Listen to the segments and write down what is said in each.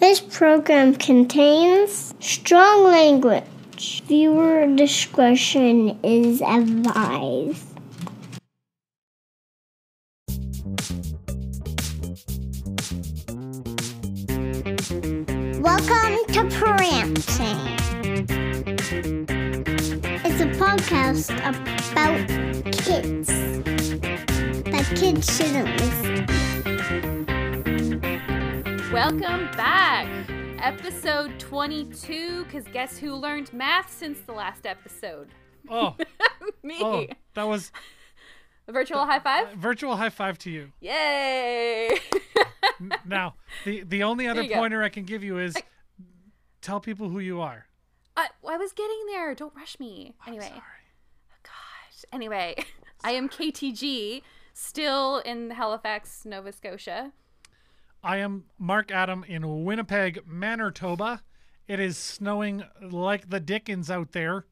This program contains strong language. Viewer discretion is advised. Welcome to Prancing. It's a podcast about kids that kids shouldn't listen. Welcome back. Episode 22, because guess who learned math since the last episode? Oh, Me. oh, that was A virtual high five? virtual high five to you. Yay! Now, the the only other you go. pointer I can give you is tell people who you are. I, I was getting there. Don't rush me. Anyway, Sorry. Oh, gosh. Anyway, I am KTG, still in Halifax, Nova Scotia. I am Mark Adam in Winnipeg, Manitoba. It is snowing like the Dickens out there.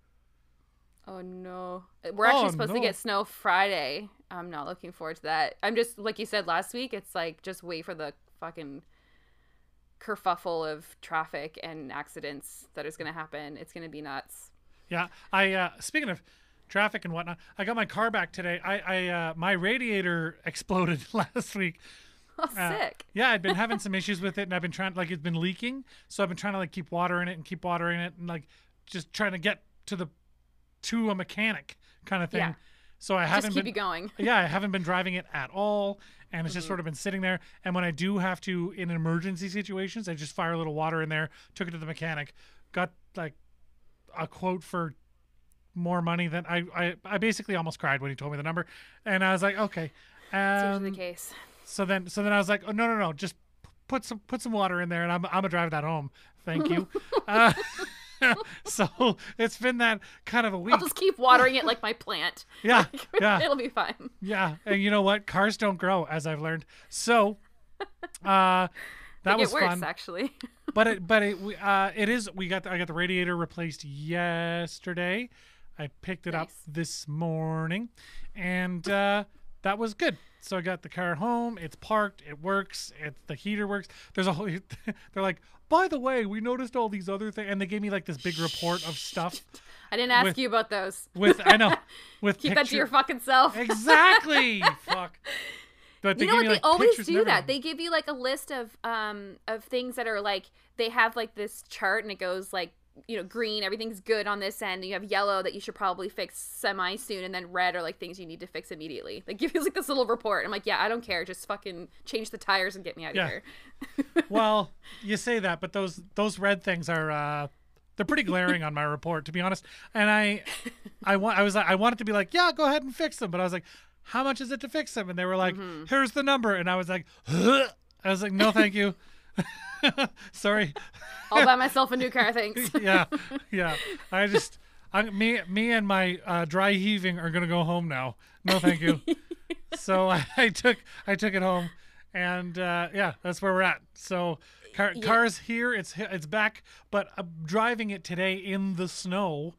Oh no. We're actually Oh, supposed no. to get snow Friday. I'm not looking forward to that. I'm just like you said last week, it's like just wait for the fucking kerfuffle of traffic and accidents that is gonna happen. It's gonna be nuts. Yeah, I uh, speaking of traffic and whatnot, I got my car back today. I, I uh, my radiator exploded last week. Oh Uh, sick. Yeah, I've been having some issues with it, and I've been trying like it's been leaking. So I've been trying to like keep water in it and keep water in it, and like just trying to get to the to a mechanic kind of thing. Yeah. So I haven't keep been you going. yeah, I haven't been driving it at all, and it's Mm-hmm. just sort of been sitting there. And when I do have to, in emergency situations, I just fire a little water in there. Took it to the mechanic, got like a quote for more money than I I, I basically almost cried when he told me the number, and I was like, okay. Um, usually the case. So then so then I was like, oh no no no, just put some put some water in there, and I'm I'm gonna drive that home. Thank you. uh, so it's been that kind of a week. I'll just keep watering it like my plant. Yeah, yeah. It'll be fine. Yeah, and you know what? Cars don't grow, as I've learned. So, uh, that was it works fun. actually. But it, but it, uh, it is. We got, the, I got the radiator replaced yesterday. I picked it up this morning, and uh, that was good. So I got the car home. It's parked. It works. It the heater works. There's a whole. They're like, by the way, we noticed all these other things, and they gave me like this big report of stuff I didn't ask With- you about those. with. I know with Keep that to your fucking self. exactly. Fuck. But you know what? me, They always do that. They give you like a list of um of things that are like they have like this chart and it goes like you know green everything's good on this end you have yellow that you should probably fix semi soon and then red are like things you need to fix immediately like give you like this little report i'm like yeah i don't care just fucking change the tires and get me out of Yeah. here well, you say that, but those those red things are uh they're pretty glaring on my report, to be honest. And I I want I was I wanted to be like, yeah, go ahead and fix them, but I was like, how much is it to fix them? And they were like, Mm-hmm. here's the number, and I was like, huh? I was like, no, thank you. Sorry. i'll buy myself a new car thanks yeah, yeah. I just I, me me and my uh, dry heaving are gonna go home now. No, thank you. so I, I took I took it home, and uh, yeah, that's where we're at. So car, cars here, it's it's back, but I'm driving it today in the snow.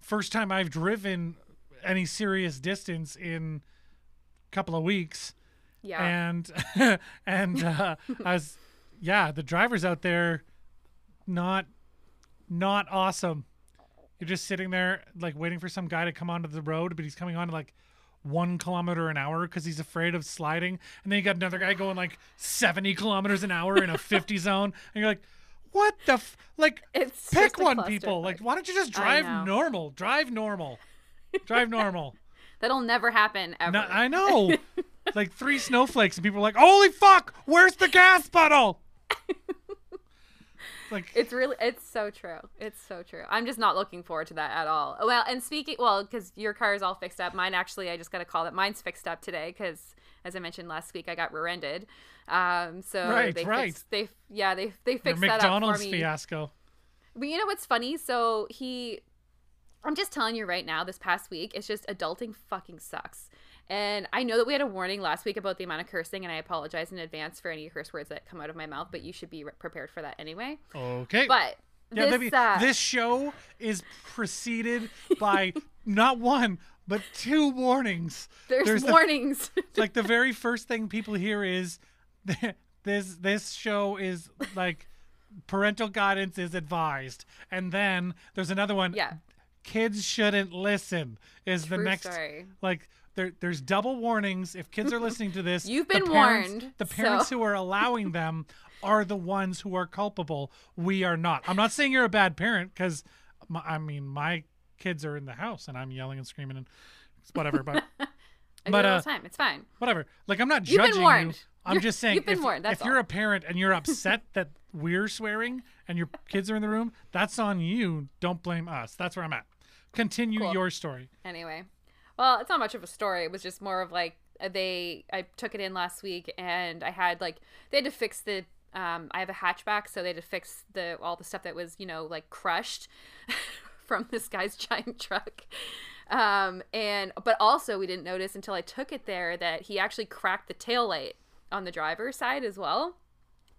First time I've driven any serious distance in a couple of weeks yeah and and uh, I was yeah, the drivers out there not not awesome. You're just sitting there like waiting for some guy to come onto the road, but he's coming on like one kilometer an hour because he's afraid of sliding. And then you got another guy going like 70 kilometers an hour in a 50 zone, and you're like, what the f-? like? It's pick one, people. Like, why don't you just drive normal? Drive normal. Drive normal. that'll never happen ever No, I know. like three snowflakes, and people are like, "Holy fuck! Where's the gas bottle?" Like, It's really, it's so true. It's so true. I'm just not looking forward to that at all. Well, and speaking, well, because your car is all fixed up. Mine actually, I just got a call that mine's fixed up today because, as I mentioned last week, I got rear-ended. Um, so Right, they right. Fixed, they, yeah, they they the fixed that up for McDonald's me. fiasco. But you know what's funny? So he, I'm just telling you right now, this past week, it's just adulting fucking sucks. And I know that we had a warning last week about the amount of cursing, and I apologize in advance for any curse words that come out of my mouth, but you should be re- prepared for that anyway. Okay. But yeah, this, maybe uh, this show is preceded by not one but two warnings. there's, the- warnings. like the very first thing people hear is this this show is like parental guidance is advised. And then there's another one. Yeah. Kids shouldn't listen is the next story. like there there's double warnings if kids are listening to this. You've the been parents- warned, The parents so- who are allowing them are the ones who are culpable. We are not. I'm not saying you're a bad parent because I mean my kids are in the house and I'm yelling and screaming and whatever, but But, do it all uh, the time. It's fine. whatever. Like I'm not You've been judging you. warned. I'm You're- just saying you've been if, warned, that's if you're a parent and you're upset that we're swearing and your kids are in the room, that's on you. Don't blame us. That's where I'm at. Continue Cool. your story. Anyway, well, it's not much of a story. It was just more of like uh, they. I took it in last week, and I had like they had to fix the. Um, I have a hatchback, so they had to fix the all the stuff that was you know like crushed from this guy's giant truck. Um, and but also we didn't notice until I took it there that he actually cracked the tail light on the driver's side as well.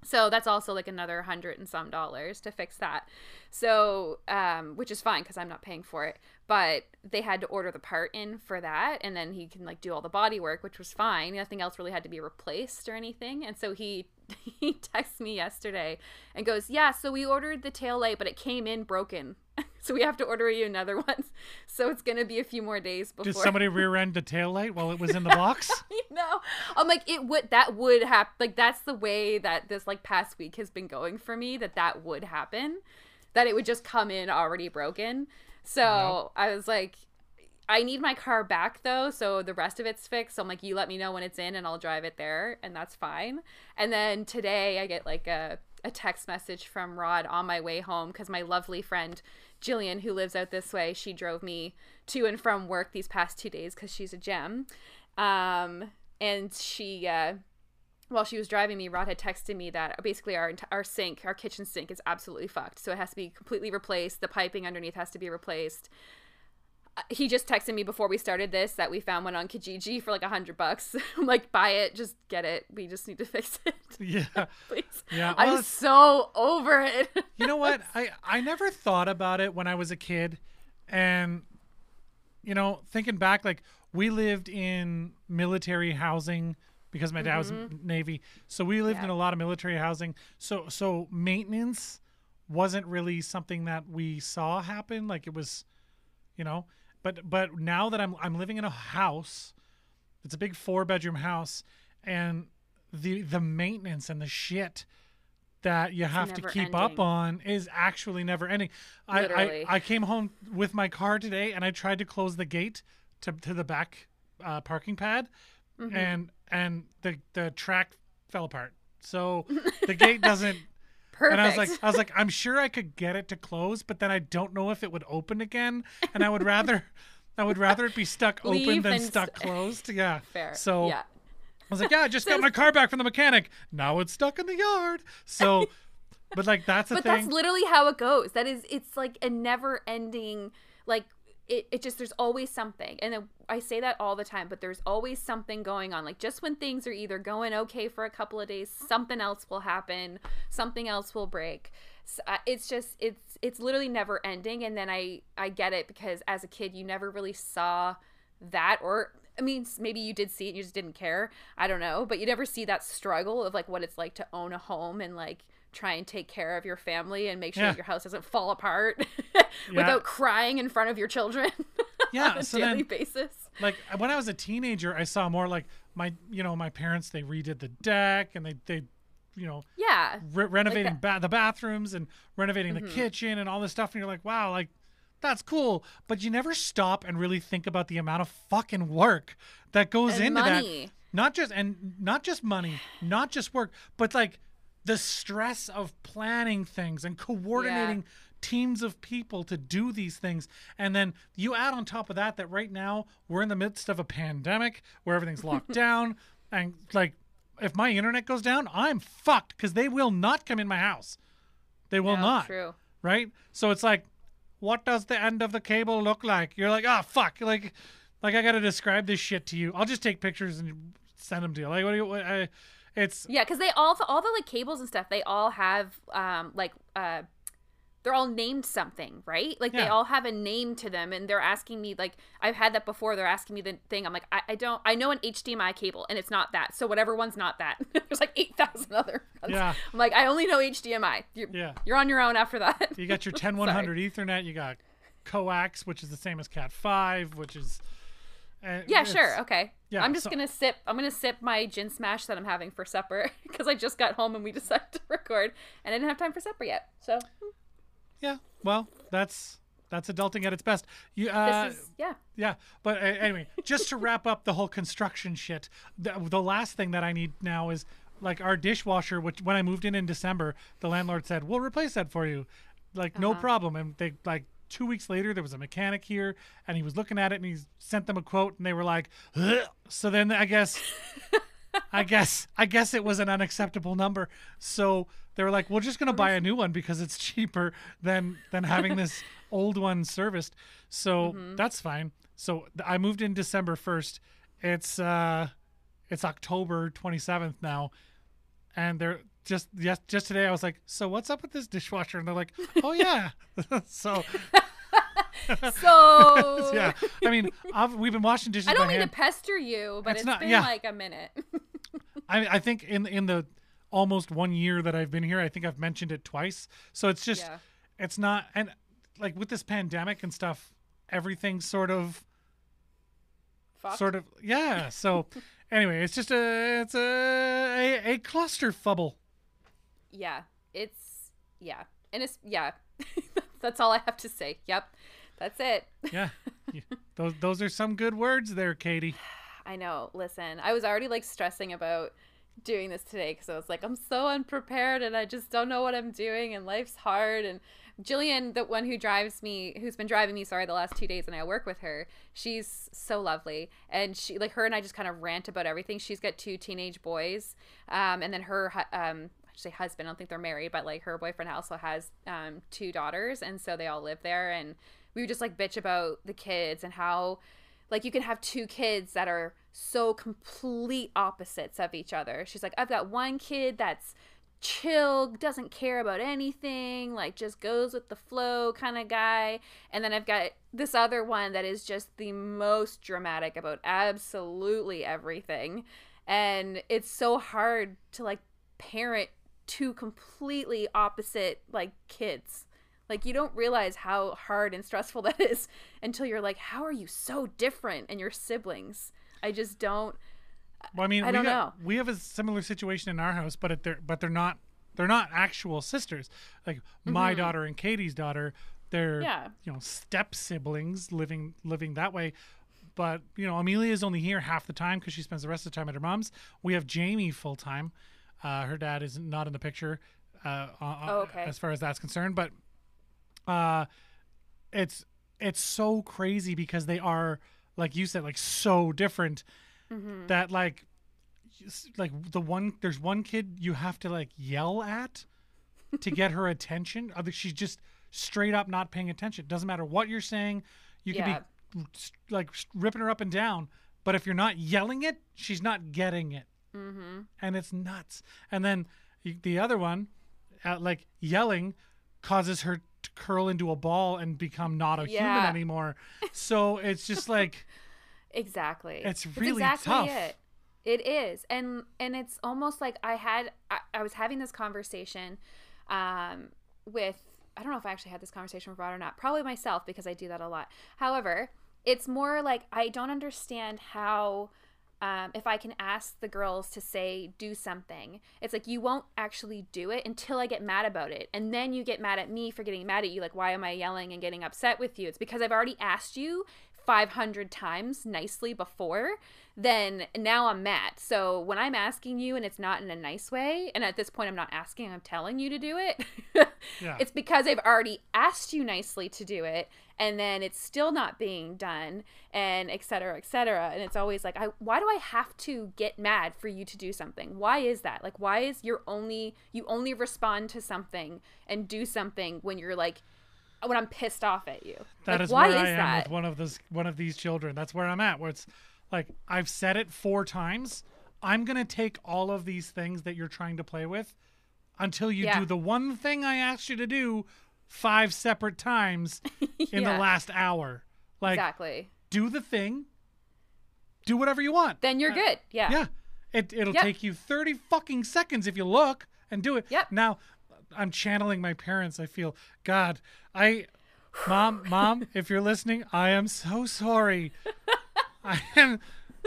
So that's also like another hundred and some dollars to fix that. So, um, which is fine because I'm not paying for it. But they had to order the part in for that, and then he can like do all the body work, which was fine. Nothing else really had to be replaced or anything. And so he he texts me yesterday and goes, "Yeah, so we ordered the tail light, but it came in broken, so we have to order you another one. So it's gonna be a few more days before." Did somebody rear end the tail light while it was in the box? you know i'm like it would that would happen like that's the way that this like past week has been going for me that that would happen that it would just come in already broken so i was like i need my car back though so the rest of it's fixed. So i'm like you let me know when it's in and i'll drive it there and that's fine. And then today i get like a a text message from Rod on my way home because my lovely friend Jillian, who lives out this way, she drove me to and from work these past two days because she's a gem. Um, and she, uh, while she was driving me, Rod had texted me that basically our our sink, our kitchen sink, is absolutely fucked. So it has to be completely replaced. The piping underneath has to be replaced. Uh, He just texted me before we started this that we found one on Kijiji for like a hundred bucks. I'm like, buy it, just get it. We just need to fix it, yeah. please. Yeah, well, I'm so over it. You know what? I I never thought about it when I was a kid, and you know, thinking back, like we lived in military housing because my dad was Navy, so we lived Yeah. in a lot of military housing. So so maintenance wasn't really something that we saw happen. Like it was, you know. But but now that I'm I'm living in a house, it's a big four bedroom house, and the the maintenance and the shit that you have to keep up on is actually never ending. I, I I came home with my car today and I tried to close the gate to to the back uh, parking pad, Mm-hmm. and and the the track fell apart. So the gate doesn't. Perfect. And I was like, I was like, I'm sure I could get it to close, but then I don't know if it would open again, and I would rather, I would rather it be stuck open than stuck st- closed. Yeah. fair. So yeah. I was like, yeah, I just got my car back from the mechanic. Now it's stuck in the yard. So, but like that's the but thing. that's literally how it goes that is it's like a never ending like it, it just there's always something. And i say that all the time but there's always something going on. Like just when things are either going okay for a couple of days something else will happen. Something else will break. S- uh, it's just it's it's literally never ending. And then i i get it because as a kid you never really saw that or I mean, maybe you did see it and you just didn't care. I don't know, but you never see that struggle of like what it's like to own a home and like try and take care of your family and make sure Yeah. that your house doesn't fall apart without crying in front of your children Yeah, on a so daily then- basis. like when I was a teenager, I saw more like my, you know, my parents they redid the deck and they they, you know, Yeah, re- renovating Mm-hmm. ba- the bathrooms and renovating the kitchen and all this stuff, and you're like, wow, like that's cool. But you never stop and really think about the amount of fucking work that goes And into money. that. Not just and not just money, not just work, but like the stress of planning things and coordinating teams of people to do these things. And then you add on top of that that right now we're in the midst of a pandemic where everything's locked down and like if my internet goes down, I'm fucked because they will not come in my house. They will No, not. True. Right? So it's like, what does the end of the cable look like? You're like, oh fuck, like, like I gotta describe this shit to you. I'll just take pictures and send them to you. Like, what do you? What, I, it's Yeah, because they all all the like cables and stuff they all have um like uh. they're all named something, right? Like they all have a name to them, and they're asking me like I've had that before. They're asking me the thing. I'm like, I, I don't. I know an HDMI cable, and it's not that. So whatever one's not that. There's like eight thousand other. Ones. Yeah. I'm like, I only know HDMI. You're, Yeah. You're on your own after that. You got your 10100 Ethernet. You got coax, which is the same as Cat five, which is. uh, Yeah, sure. Okay. Yeah, I'm just so- gonna sip. I'm gonna sip my gin smash that I'm having for supper because I just got home and we decided to record, and I didn't have time for supper yet. So Yeah. Well, that's that's adulting at its best. You. Uh, this is yeah. Yeah, but uh, anyway, just to wrap up the whole construction shit, the, the last thing that I need now is like our dishwasher. Which when I moved in in December, the landlord said we'll replace that for you, like no problem. And they like two weeks later there was a mechanic here, and he was looking at it and he sent them a quote, and they were like, "Ugh." so then I guess. I guess I guess it was an unacceptable number. So they were like, "We're just gonna buy a new one because it's cheaper than than having this old one serviced." So that's fine. So I moved in December first. It's uh, it's October twenty seventh now, and they're just yes just today I was like, "So what's up with this dishwasher?" And they're like, "Oh yeah." so So yeah, I mean, I've, we've been washing dishes I don't mean hand. to pester you, but It's it's not- been yeah. like a minute. I, I think in in the almost one year that I've been here, I think I've mentioned it twice. So it's just Yeah. it's not and like with this pandemic and stuff, everything's sort of Fuck. sort of yeah. So anyway, it's just a it's a a, a cluster fubble. Yeah, it's yeah, and it's yeah. That's all I have to say. Yep, that's it. Yeah, those those are some good words there, Katie. I know. Listen, I was already like stressing about doing this today because I was like, I'm so unprepared and I just don't know what I'm doing and life's hard. And Jillian, the one who drives me, who's been driving me, sorry, the last two days and I work with her, she's so lovely. And she, like, her and I just kind of rant about everything. She's got two teenage boys. Um, and then her, um, husband, I don't think they're married, but like her boyfriend also has um, two daughters. And so they all live there. And we would just like bitch about the kids and how like you can have two kids that are so complete opposites of each other. She's like, I've got one kid that's chill, doesn't care about anything, like just goes with the flow kind of guy. And then I've got this other one that is just the most dramatic about absolutely everything. And it's so hard to like parent two completely opposite like kids. Like you don't realize how hard and stressful that is until you're like, how are you so different and your siblings? I just don't. Well, I mean, I we don't got- know. we have a similar situation in our house, but it, they're but they're not they're not actual sisters. Like my daughter and Katie's daughter, they're Mm-hmm. Yeah. you know step siblings living living that way. But you know, Amelia is only here half the time because she spends the rest of the time at her mom's. We have Jamie full time. Uh, her dad is not in the picture uh, uh, Oh, okay. as far as that's concerned, but uh, it's it's so crazy because they are like you said like so different Mm-hmm. that like like the one there's one kid you have to like yell at to get her attention I think she's just straight up not paying attention doesn't matter what you're saying you can Yeah. be like ripping her up and down but if you're not yelling it she's not getting it Mm-hmm. and it's nuts and then the other one uh, like yelling causes her to curl into a ball and become not a human anymore so it's just like Exactly. It's really exactly tough. It. it is, and and it's almost like I had I, I was having this conversation, um, with I don't know if I actually had this conversation with Rod or not. Probably myself because I do that a lot. However, it's more like I don't understand how. Um, if I can ask the girls to say do something, it's like you won't actually do it until I get mad about it, and then you get mad at me for getting mad at you. Like, why am I yelling and getting upset with you? It's because I've already asked you 500 times nicely before, then now I'm mad. So when I'm asking you and it's not in a nice way, and at this point I'm not asking, I'm telling you to do it, Yeah. it's because I've already asked you nicely to do it, and then it's still not being done, and et cetera, et cetera. And it's always like, I, why do I have to get mad for you to do something? Why is that? Like, why is your only, you only respond to something and do something when you're like, when I'm pissed off at you? That like, is why where is I am that? with one of those one of these children. That's where I'm at. Where it's like I've said it four times. I'm gonna take all of these things that you're trying to play with until you Yeah. do the one thing I asked you to do five separate times in the last hour. Like, exactly. do the thing, do whatever you want. Then you're uh, good. Yeah. Yeah. It, it'll Yep. take you 30 fucking seconds if you look and do it. Yep. Now, I'm channeling my parents. I feel, God, I, mom, mom, if you're listening, I am so sorry. I am,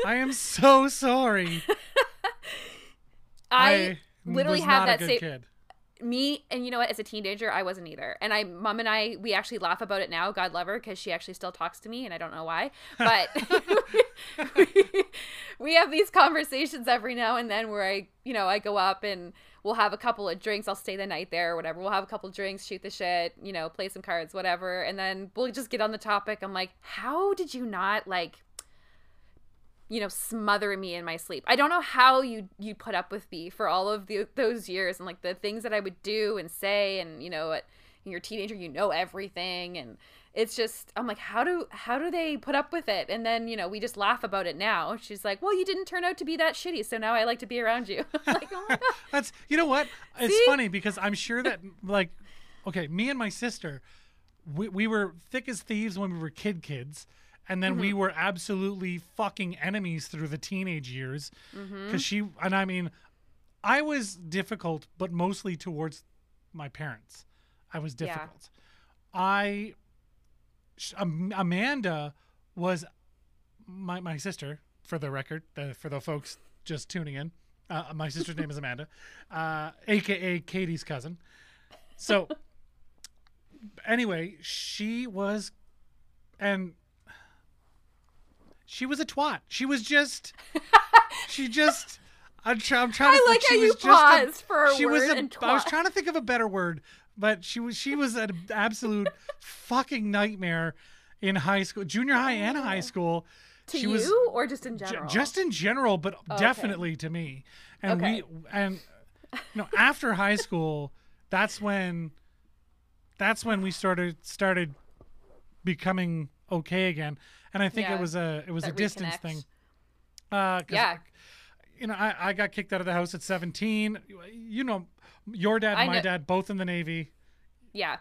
I am so sorry. I, literally was have that same kid. me and you know what as a teenager i wasn't either and i mom and i we actually laugh about it now god love her because she actually still talks to me and i don't know why but we have these conversations every now and then where i you know i go up and we'll have a couple of drinks i'll stay the night there or whatever. We'll have a couple drinks shoot the shit you know play some cards whatever. And then we'll just get on the topic. I'm like how did you not like you know smother me in my sleep? I don't know how you you put up with me for all of the, those years and like the things that i would do and say and you know at, you're a teenager you know everything and it's just i'm like how do how do they put up with it and then you know we just laugh about it now she's like well you didn't turn out to be that shitty so now i like to be around you like oh my god That's you know what? It's See? funny because I'm sure that like okay, me and my sister, we, we were thick as thieves when we were kid kids, and then Mm-hmm. we were absolutely fucking enemies through the teenage years. Because Mm-hmm. she and I mean, I was difficult, but mostly towards my parents. I was Yeah. difficult. I sh- Am- Amanda was my my sister for the record, the, for the folks just tuning in. Uh, my sister's name is Amanda, uh, aka Katie's cousin. So, anyway, she was, and she was a twat. She was just, she just. I'm, try, I'm trying to. I like how was you paused for a she was word a, and I was trying to think of a better word, but she was she was an absolute fucking nightmare in high school, junior high and high school. to she you was or just in J- general just in general, but okay. definitely to me. And Okay. we and you know after high school, that's when that's when we started started becoming okay again. And I think Yeah, it was a it was a distance reconnect. thing. Uh, Yeah. You know, I, I got kicked out of the house at 17. You know, your dad I and my know- dad both in the Navy. yeah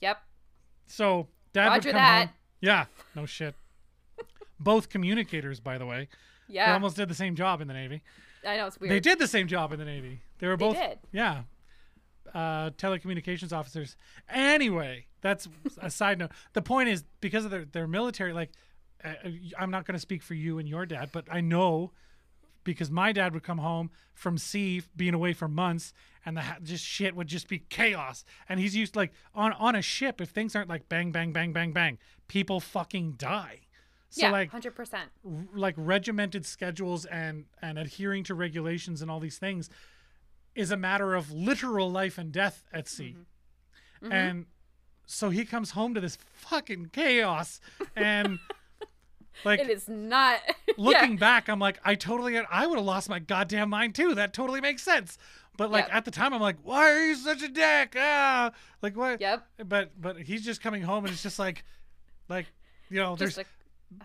yep So dad Roger would come that. home. Yeah, no shit. both communicators, by the way. They yeah almost did the same job in the Navy. i know it's weird They did the same job in the Navy. They were They both, did. yeah, uh, telecommunications officers. Anyway, that's a side note. The point is because of their their military. Like, uh, I'm not going to speak for you and your dad, but I know because my dad would come home from sea, being away for months, and the ha- just shit would just be chaos. And he's used like on on a ship. If things aren't like bang bang bang bang bang, people fucking die. So yeah like 100% r- like regimented schedules and and adhering to regulations and all these things is a matter of literal life and death at sea Mm-hmm. and so he comes home to this fucking chaos and like it is not looking yeah. back i'm like i totally i would have lost my goddamn mind too that totally makes sense but like Yep. at the time i'm like why are you such a dick ah like what Yep. but but he's just coming home and it's just like like you know there's just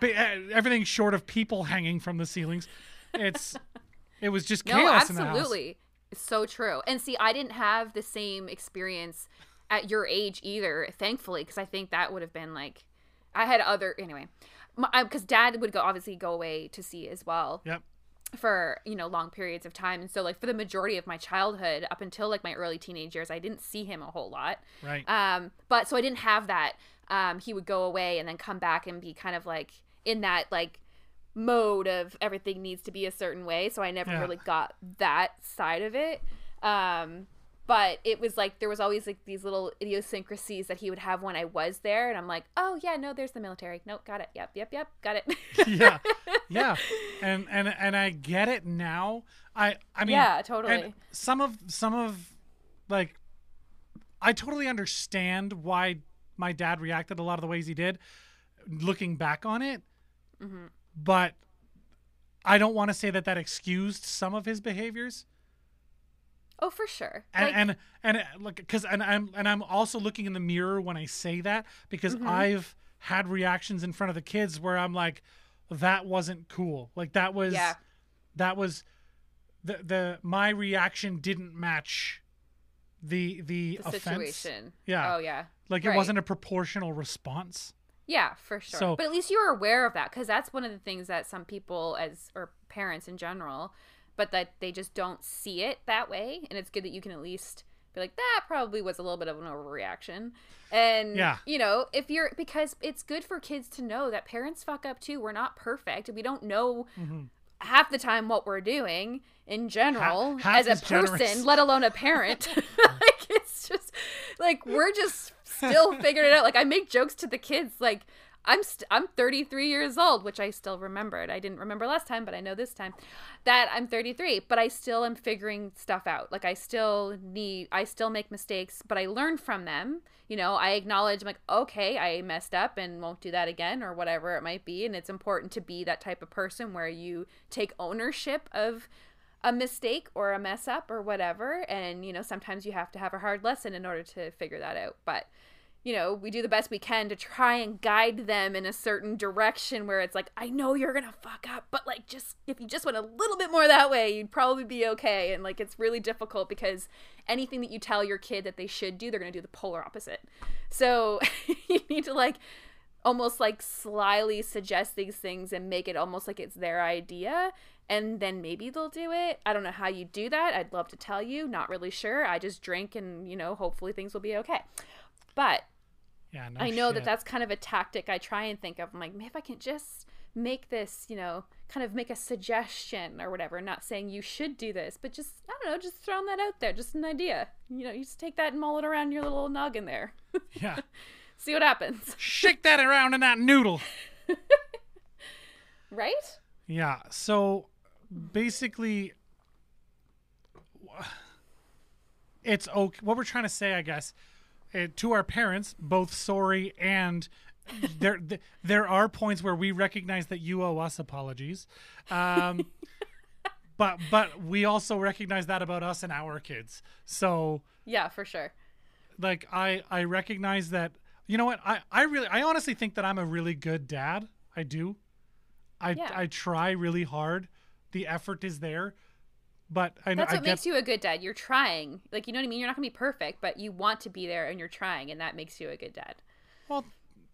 like uh, everything short of people hanging from the ceilings. It's it was just No, chaos in the house. absolutely. It's so true. And see, I didn't have the same experience at your age either, thankfully, because I think that would have been like, I had other anyway, because Dad would go obviously go away to sea as well Yep. for you know long periods of time, and so like for the majority of my childhood up until like my early teenage years, I didn't see him a whole lot. Right. Um, but so I didn't have that. Um, he would go away and then come back and be kind of like in that like mode of everything needs to be a certain way. So I never Yeah. really got that side of it. Um, but it was like there was always like these little idiosyncrasies that he would have when I was there, and I'm like, oh yeah, no, there's the military. Nope, got it. Yep, yep, yep, got it. yeah. Yeah. And and and I get it now. I I mean Yeah, and totally. some of some of like I totally understand why my dad reacted a lot of the ways he did looking back on it. Mm-hmm. But I don't want to say that that excused some of his behaviors. Oh, for sure. and Like, and and uh, look because and i'm and i'm also looking in the mirror when i say that because Mm-hmm. i've had reactions in front of the kids where i'm like that wasn't cool like that was Yeah. that was the the my reaction didn't match the the, The offense. situation. Yeah. Oh yeah. Like it wasn't a proportional response. Yeah, for sure. So- but at least you were aware of that because that's one of the things that some people, as or parents in general, but that they just don't see it that way, and it's good that you can at least be like, that probably was a little bit of an overreaction, and Yeah. you know, if you're because it's good for kids to know that parents fuck up too. We're not perfect. We don't know. Mm-hmm. Half the time, what we're doing in general half as a person, generous. let alone a parent, like it's just like we're just still figuring it out. Like I make jokes to the kids, like I'm st- I'm 33 years old, which I still remembered. I didn't remember last time, but I know this time that I'm 33. But I still am figuring stuff out. Like I still need, I still make mistakes, but I learn from them. You know, I acknowledge, I'm like, okay, I messed up and won't do that again, or whatever it might be. And it's important to be that type of person where you take ownership of a mistake or a mess up or whatever and you know sometimes you have to have a hard lesson in order to figure that out but you know we do the best we can to try and guide them in a certain direction where it's like i know you're gonna fuck up but like just if you just went a little bit more that way you'd probably be okay and like it's really difficult because anything that you tell your kid that they should do they're gonna do the polar opposite so you need to like almost like slyly suggest these things and make it almost like it's their idea and then maybe they'll do it. I don't know how you do that. I'd love to tell you. Not really sure. I just drink and, you know, hopefully things will be okay. But Yeah, no I know that that's kind of a tactic I try and think of. I'm like, maybe if I can just make this, you know, kind of make a suggestion or whatever, not saying you should do this, but just, I don't know, just throwing that out there, just an idea. You know, you just take that and mull it around your little noggin there. Yeah. See what happens. Shake that around in that noodle. Right? Yeah. So basically, it's okay. What we're trying to say, I guess, uh, to our parents, both sorry and there th- there are points where we recognize that you owe us apologies. Um, but but we also recognize that about us and our kids. So Yeah, for sure. like I I recognize that you know what I I really I honestly think that I'm a really good dad. I do. I Yeah. I try really hard. The effort is there. But I know That's I what get makes you a good dad. You're trying. Like, you know what I mean? You're not going to be perfect, but you want to be there and you're trying, and that makes you a good dad. well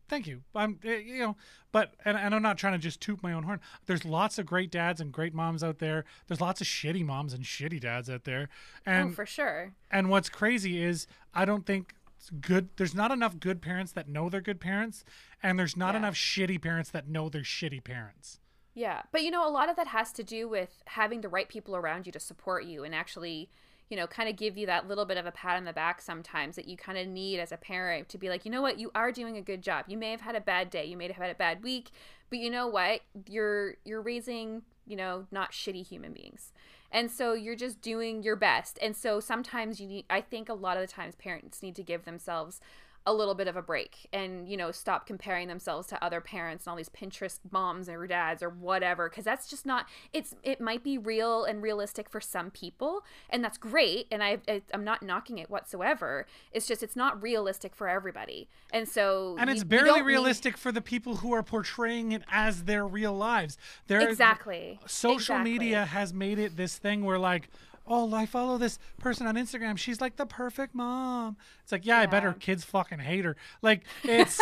thank you. I'm eh, you know, but and, and I'm not trying to just toot my own horn. There's lots of great dads and great moms out there. There's lots of shitty moms and shitty dads out there. And oh, for sure. And what's crazy is I don't think good there's not enough good parents that know they're good parents and there's not Yeah. enough shitty parents that know they're shitty parents. Yeah. But, you know, a lot of that has to do with having the right people around you to support you and actually, you know, kind of give you that little bit of a pat on the back sometimes that you kind of need as a parent to be like, you know what, you are doing a good job. You may have had a bad day, you may have had a bad week, but you know what? You're you're raising, you know, not shitty human beings. And so you're just doing your best. And so sometimes you need I think a lot of the times parents need to give themselves a little bit of a break and you know stop comparing themselves to other parents and all these pinterest moms or dads or whatever because that's just not it's it might be real and realistic for some people and that's great and I, I i'm not knocking it whatsoever it's just it's not realistic for everybody and so And you- it's barely don't need- realistic for the people who are portraying it as their real lives. There exactly social Exactly. media has made it this thing where like oh i follow this person on instagram. She's like the perfect mom. It's like yeah, i bet her kids fucking hate her. Like it's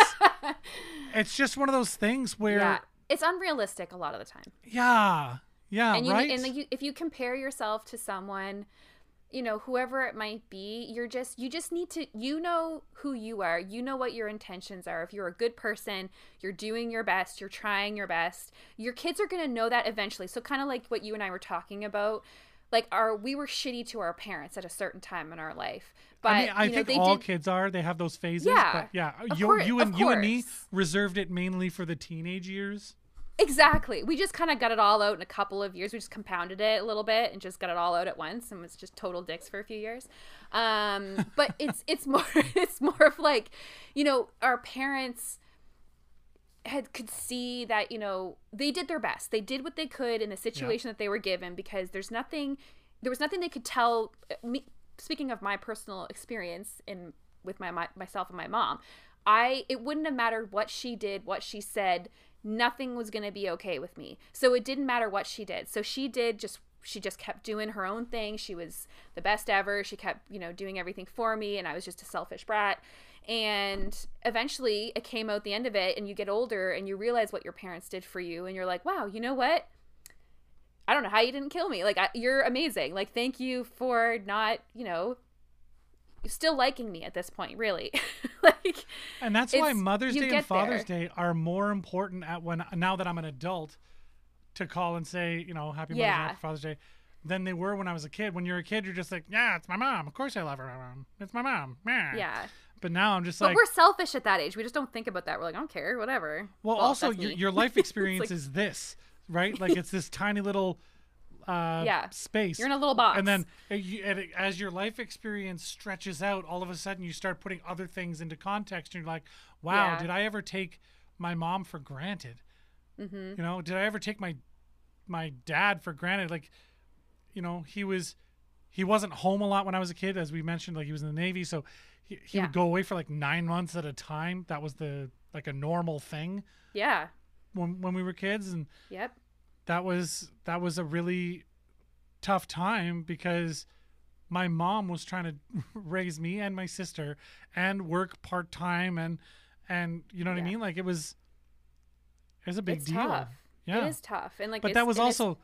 it's just one of those things where yeah. Yeah it's unrealistic a lot of the time. Yeah. yeah, and you right? and like you, if you compare yourself to someone you know whoever it might be you're just you just need to you know who you are. You know what your intentions are. If you're a good person you're doing your best you're trying your best your kids are going to know that eventually. So kind of like what you and I were talking about like our we were shitty to our parents at a certain time in our life but I mean, I you know, think they all did kids are. They have those phases. Yeah, but yeah. You, cour- you and you and me reserved it mainly for the teenage years. Exactly. We just kind of got it all out in a couple of years. We just compounded it a little bit and just got it all out at once, and was just total dicks for a few years. Um, but it's it's more it's more of like, you know, our parents had could see that you know they did their best. They did what they could in the situation that they were given because there's nothing there was nothing they could tell uh, me. Speaking of my personal experience in with my, my myself and my mom, I it wouldn't have mattered what she did, what she said. Nothing was going to be okay with me. So it didn't matter what she did. So she did just she just kept doing her own thing. She was the best ever. She kept, you know, doing everything for me and I was just a selfish brat. And eventually it came out the end of it and you get older and you realize what your parents did for you and you're like, "Wow, you know what? I don't know how you didn't kill me. Like I, you're amazing. Like thank you for not, you know, still liking me at this point, really. like And that's why Mother's Day and Father's there. Day are more important at when now that I'm an adult to call and say, you know, happy Mother's Day, Yeah. happy Father's Day than they were when I was a kid. When you're a kid, you're just like, yeah, it's my mom. Of course I love her. It's my mom. Meh." yeah. But now I'm just But like, we're selfish at that age. We just don't think about that. We're like, I don't care, whatever. well, also your, your life experience like- is this, right? Like it's this tiny little uh, Yeah. space. You're in a little box. And then you, and it- as your life experience stretches out, all of a sudden you start putting other things into context. And you're like, wow, Yeah. did I ever take my mom for granted? hmm You know, did I ever take my my dad for granted? Like, you know, he was he wasn't home a lot when I was a kid, as we mentioned. Like he was in the Navy, so he, he Yeah. would go away for like nine months at a time. That was the like a normal thing Yeah. when when we were kids, and Yep. that was that was a really tough time because my mom was trying to raise me and my sister and work part time and and you know what I mean like it was it was a big it's deal tough. yeah It is tough. And like but that was also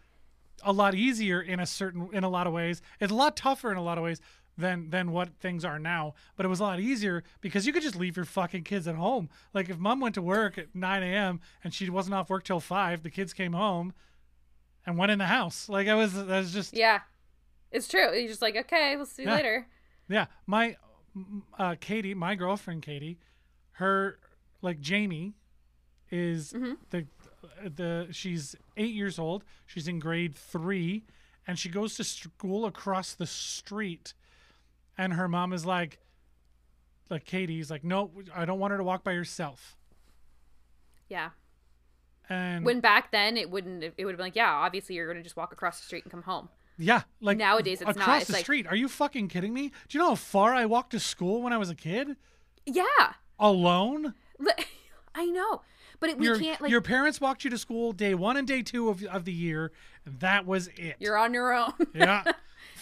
a lot easier in a certain in a lot of ways it's a lot tougher in a lot of ways than than what things are now but it was a lot easier because you could just leave your fucking kids at home like if mom went to work at 9 a.m and she wasn't off work till 5 the kids came home and went in the house like i was that was just Yeah. It's true. You're just like, okay, we'll see you Yeah. later. yeah my uh katie my girlfriend katie her like jamie is Mm-hmm. the the she's eight years old she's in grade three and she goes to school across the street and her mom is like like katie's like no i don't want her to walk by herself Yeah. and When back then it wouldn't it would have been like, yeah, obviously you're gonna just walk across the street and come home. yeah like Nowadays it's not. across It's the like- street are you fucking kidding me do you know how far i walked to school when i was a kid Yeah. alone I know. But it, we your, can't like your parents walked you to school day one and day two of, of the year and that was it you're on your own. yeah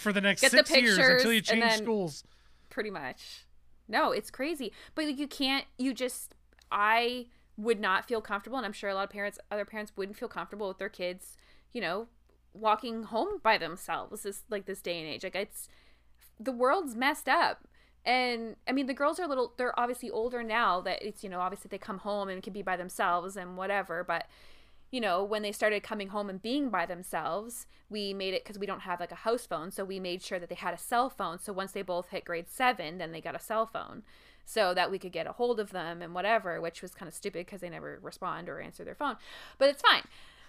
for the next Get the six years until you change schools pretty much. No, it's crazy. But like, you can't. You just. I would not feel comfortable, and I'm sure a lot of parents, other parents, wouldn't feel comfortable with their kids. You know, walking home by themselves. This like this day and age. Like it's the world's messed up. And I mean, the girls are a little. They're obviously older now. That it's you know obviously they come home and can be by themselves and whatever. But you know, when they started coming home and being by themselves, we made it because we don't have like a house phone. So we made sure that they had a cell phone. So once they both hit grade seven, then they got a cell phone so that we could get a hold of them and whatever, which was kind of stupid because they never respond or answer their phone. But it's fine.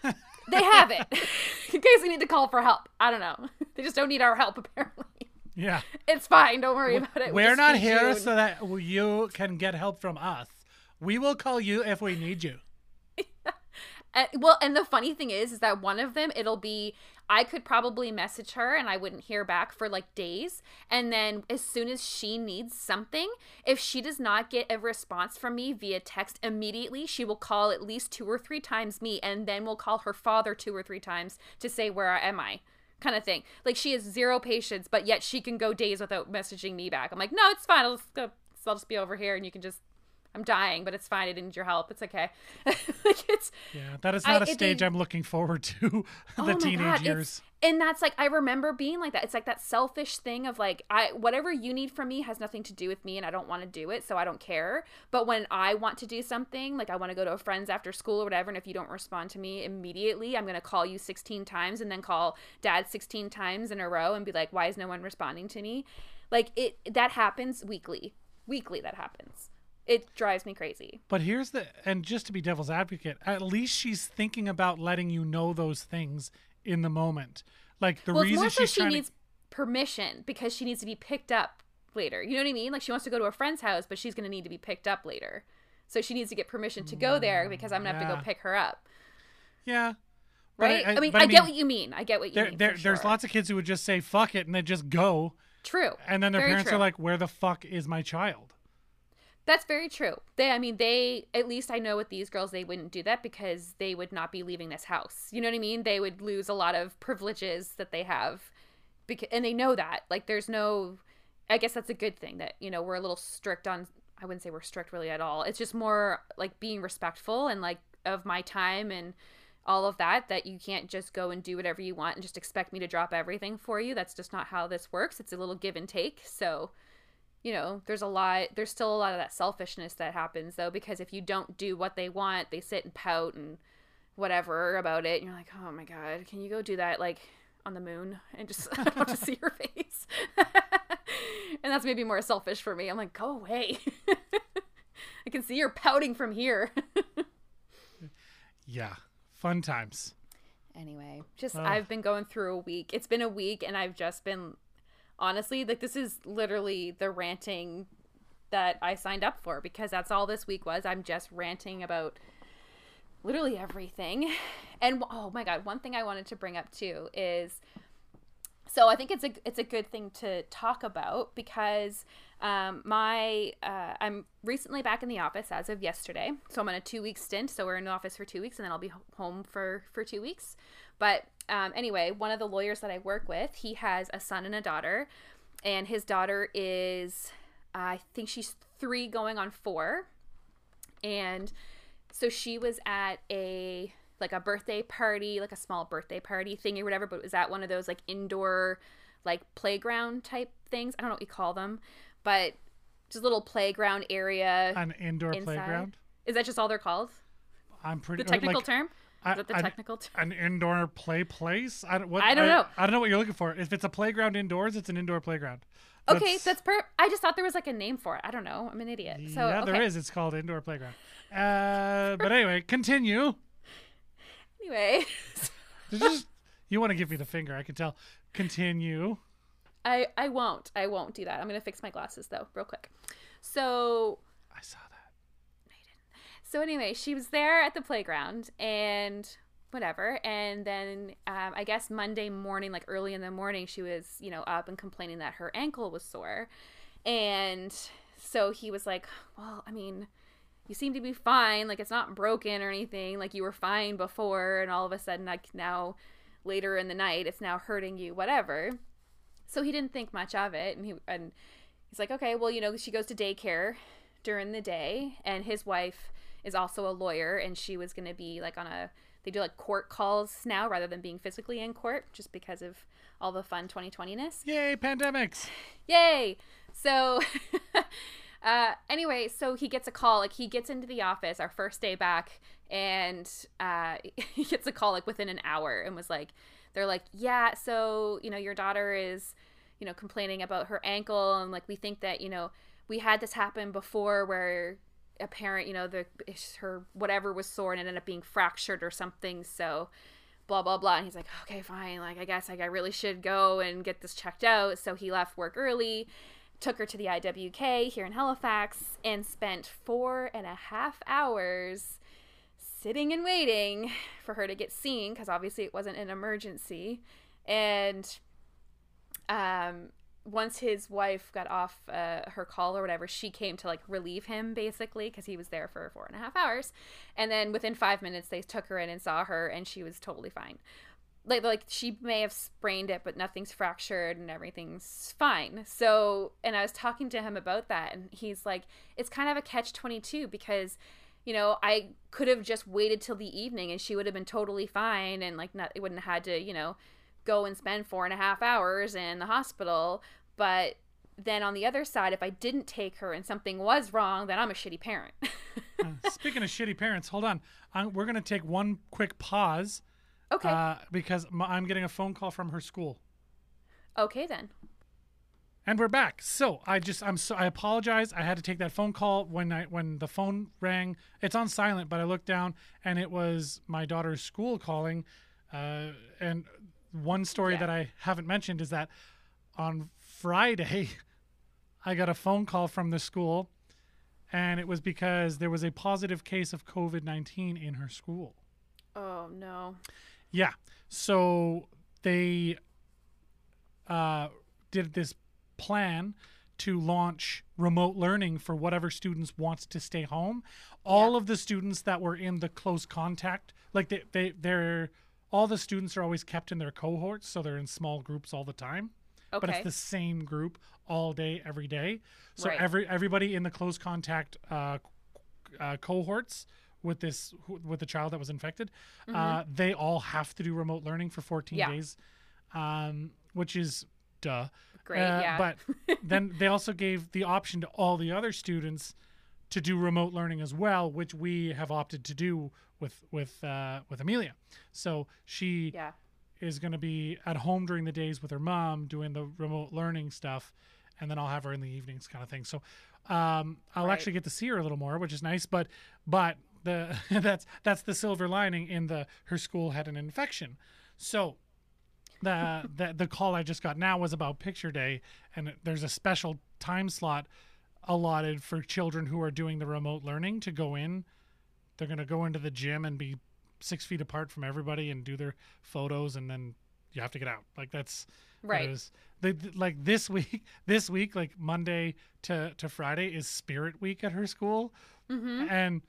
they have it in case we need to call for help. I don't know. They just don't need our help, apparently. yeah It's fine. Don't worry about it. We'll we're not here so that you can get help from us we will call you if we need you Well, and the funny thing is, is that one of them, it'll be, I could probably message her and I wouldn't hear back for like days. And then as soon as she needs something, if she does not get a response from me via text immediately, she will call at least two or three times me and then will call her father two or three times to say, Where am I? Kind of thing. Like she has zero patience, but yet she can go days without messaging me back. I'm like, No, it's fine. I'll just go. I'll just be over here and you can just. I'm dying, but it's fine. I didn't need your help. It's okay. like it's yeah that is not a stage i'm looking forward to oh the oh teenage God, years and that's like I remember being like that. It's like that selfish thing of like I whatever you need from me has nothing to do with me and I don't want to do it, so I don't care. But when I want to do something, like I want to go to a friend's after school or whatever, and if you don't respond to me immediately, I'm gonna call you 16 times and then call dad 16 times in a row and be like, why is no one responding to me? Like it that happens weekly. Weekly that happens. It drives me crazy. But here's the and just to be devil's advocate, at least she's thinking about letting you know those things in the moment. Like the well, it's reason more so she needs permission because she needs to be picked up later. You know what I mean? Like she wants to go to a friend's house, but she's going to need to be picked up later. So she needs to get permission to go mm, there because I'm going to have to go pick her up. yeah. Right? I, mean, but I, get what you mean. I get what you there, mean. there, for there's lots of kids who would just say fuck it and then just go True. and then their Very parents true. are like where the fuck is my child That's very true. They, I mean, they, at least I know with these girls, they wouldn't do that because they would not be leaving this house. You know what I mean? They would lose a lot of privileges that they have. Because, and they know that. Like, there's no, I guess that's a good thing that, you know, we're a little strict on, I wouldn't say we're strict really at all. It's just more like being respectful and like of my time and all of that, that you can't just go and do whatever you want and just expect me to drop everything for you. That's just not how this works. It's a little give and take. So, you know, there's a lot, there's still a lot of that selfishness that happens though, because if you don't do what they want, they sit and pout and whatever about it. And you're like, oh my God, can you go do that like on the moon and just, I don't want to see your face. and that's maybe more selfish for me. I'm like, go away. I can see you're pouting from here. Yeah. Fun times. anyway, just Ugh. I've been going through a week. It's been a week and I've just been honestly like this is literally the ranting that I signed up for because that's all this week was. I'm just ranting about literally everything. And oh my god, one thing I wanted to bring up too is so I think it's a it's a good thing to talk about because um, my uh, I'm recently back in the office as of yesterday, so I'm on a two week stint. So we're in the office for two weeks, and then I'll be home for for two weeks. But um, anyway, one of the lawyers that I work with, he has a son and a daughter, and his daughter is I think she's three going on four, and so she was at a like a birthday party, like a small birthday party thing or whatever, but it was at one of those like indoor like playground type things. I don't know what you call them, but just a little playground area. An indoor Inside? playground. Is that just all they're called? I'm pretty sure. The technical like, term? I- that the an- technical term? An indoor play place. I don't. What, I don't know. I don't know what you're looking for. If it's a playground indoors, it's an indoor playground. Okay, that's per. I just thought there was like a name for it. I don't know. I'm an idiot. So yeah, okay. there is. It's called indoor playground. Uh, but anyway, continue. Anyway, Did you just you want to give me the finger? I can tell. Continue. I I won't. I won't do that. I'm gonna fix my glasses though, real quick. So I saw that. So anyway, she was there at the playground and whatever, and then um, I guess Monday morning, like early in the morning, she was you know up and complaining that her ankle was sore, and so he was like, "Well, I mean." You seem to be fine, like it's not broken or anything, like you were fine before, and all of a sudden, like now, later in the night, it's now hurting you, whatever. So he didn't think much of it, and he and he's like, okay, well, you know, she goes to daycare during the day, and his wife is also a lawyer, and she was going to be like on a they do like court calls now rather than being physically in court, just because of all the fun 2020 ness. Yay, pandemics. Yay! So, uh, anyway, so he gets a call. Like he gets into the office our first day back, and uh, he gets a call like within an hour, and was like, they're like, yeah, so you know your daughter is, you know, complaining about her ankle, and like we think that you know we had this happen before where a parent, you know, the her whatever was sore and ended up being fractured or something. So blah blah blah. And he's like okay fine. Like i guess like i really should go and get this checked out. So he left work early took her to the iwk here in halifax and spent four and a half hours sitting and waiting for her to get seen because obviously it wasn't an emergency. And um once his wife got off uh, her call or whatever, she came to like relieve him basically because he was there for four and a half hours. And then within five minutes, they took her in and saw her, and she was totally fine. Like, like she may have sprained it, but nothing's fractured and everything's fine. So, and I was talking to him about that, and he's like, it's kind of a catch 22 because you know, I could have just waited till the evening and she would have been totally fine and like not, it wouldn't have had to, you know, go and spend four and a half hours in the hospital. But then on the other side, if I didn't take her and something was wrong, then I'm a shitty parent. Uh, speaking of shitty parents, hold on. I'm, we're gonna take one quick pause okay. uh, because I'm getting a phone call from her school. okay then. And we're back. So I just I'm so I apologize. I had to take that phone call when I when the phone rang. It's on silent, but I looked down and it was my daughter's school calling. Uh, and one story Yeah. that I haven't mentioned is that on Friday, I got a phone call from the school, and it was because there was a positive case of COVID nineteen in her school. Oh no. Yeah. So they uh, did this plan to launch remote learning for whatever students wants to stay home. All of the students that were in the close contact, like they, they they're all the students are always kept in their cohorts, so they're in small groups all the time. But it's the same group all day, every day. So Right. every everybody in the close contact uh, uh, cohorts with this with the child that was infected, uh, they all have to do remote learning for 14 Mm-hmm. Yeah. days, um, which is duh. Great, Uh, yeah. But then they also gave the option to all the other students to do remote learning as well, which we have opted to do with with uh, with Amelia. So she yeah. Is going to be at home during the days with her mom doing the remote learning stuff, and then I'll have her in the evenings, kind of thing. So um, I'll Right. actually get to see her a little more, which is nice. But but the that's that's the silver lining in the her school had an infection, so. The, the the call I just got now was about picture day, and there's a special time slot allotted for children who are doing the remote learning to go in. They're gonna go into the gym and be six feet apart from everybody and do their photos, and then you have to get out. Like that's Right. is. The, the- like this week, this week, like Monday to to Friday is Spirit Week at her school, Mm-hmm. and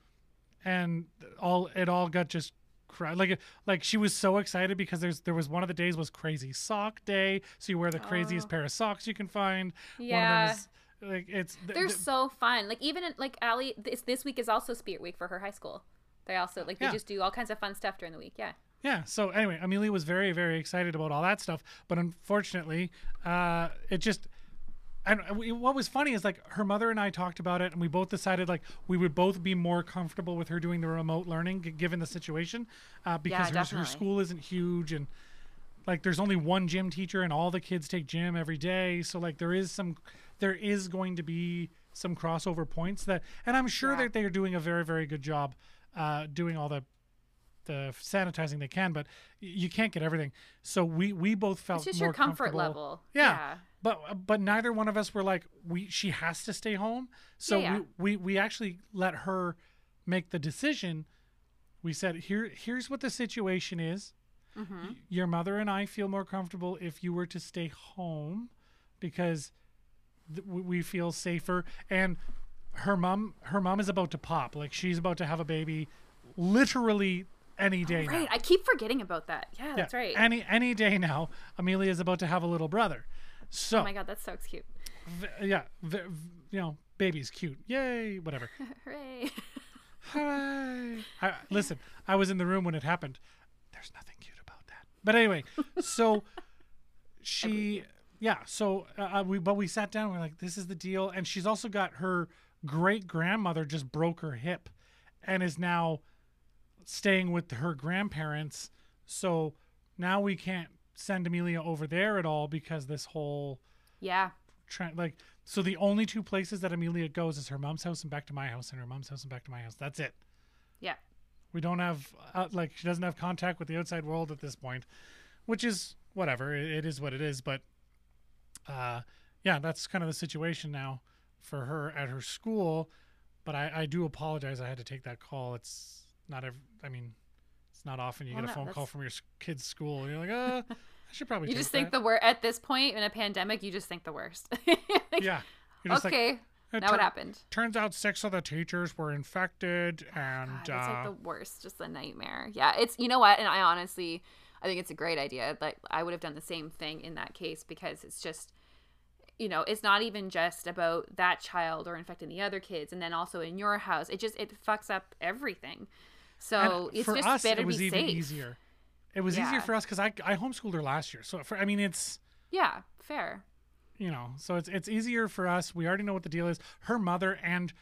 and all it all got just cried like like she was so excited because there's there was one of the days was crazy sock day so you wear the craziest pair of socks you can find one Yeah. of them is like it's th- They're th- so fun. Like even in, like ali this this week is also Spirit Week for her high school. They also like they Yeah. just do all kinds of fun stuff during the week. Yeah. Yeah. So anyway, Amelia was very, very excited about all that stuff, but unfortunately, uh, it just. And we, what was funny is like her mother and I talked about it, and we both decided like we would both be more comfortable with her doing the remote learning g- given the situation, uh, because her, her school isn't huge and like there's only one gym teacher and all the kids take gym every day, so like there is some, there is going to be some crossover points that, and I'm sure Yeah. that they are doing a very, very good job, uh, doing all the the sanitizing they can, but you can't get everything. So we we both felt It's just more your comfort level. Yeah. Yeah. But but neither one of us were like we she has to stay home. So Yeah, yeah. we, we we actually let her make the decision. We said here here's what the situation is. Mm-hmm. Your mother and I feel more comfortable if you were to stay home because th- we- we feel safer and her mom her mom is about to pop like she's about to have a baby literally any day now. Right. I keep forgetting about that. Yeah, Yeah, that's right. Any any day now, Amelia is about to have a little brother. So oh my god, that's so cute. v- yeah, v- v- you know, baby's cute. Yay, whatever. Hooray. Hooray. I, listen, I was in the room when it happened. There's nothing cute about that. But anyway, so she, yeah. So uh, uh, we, but we sat down. We're like, this is the deal. And she's also got her great grandmother just broke her hip, and is now staying with her grandparents. So now we can't send Amelia over there at all because this whole Yeah. trying like so the only two places that Amelia goes is her mom's house and back to my house and her mom's house and back to my house. That's it. Yeah. We don't have uh, like she doesn't have contact with the outside world at this point, which is whatever. It, it is what it is. But uh, yeah, that's kind of the situation now for her at her school. But I, I do apologize. I had to take that call. It's not every. I mean, it's not often you Well, get a no, phone call from your kid's school and you're like, uh, I should probably. You just think that. the worst at this point in a pandemic. You just think the worst. yeah. You're just like, okay. "It now what happened? Turns out six of the teachers were infected, and God, it's uh, like the worst, just a nightmare. Yeah, it's you know what, and I honestly, I think it's a great idea. Like I would have done the same thing in that case because it's just, you know, it's not even just about that child or infecting the other kids, and then also in your house. It just it fucks up everything. So and it's for just us, better it was be even safe. easier. It was easier for us because I I homeschooled her last year, so for I mean it's Yeah, fair. you know so it's it's easier for us. We already know what the deal is. Her mother and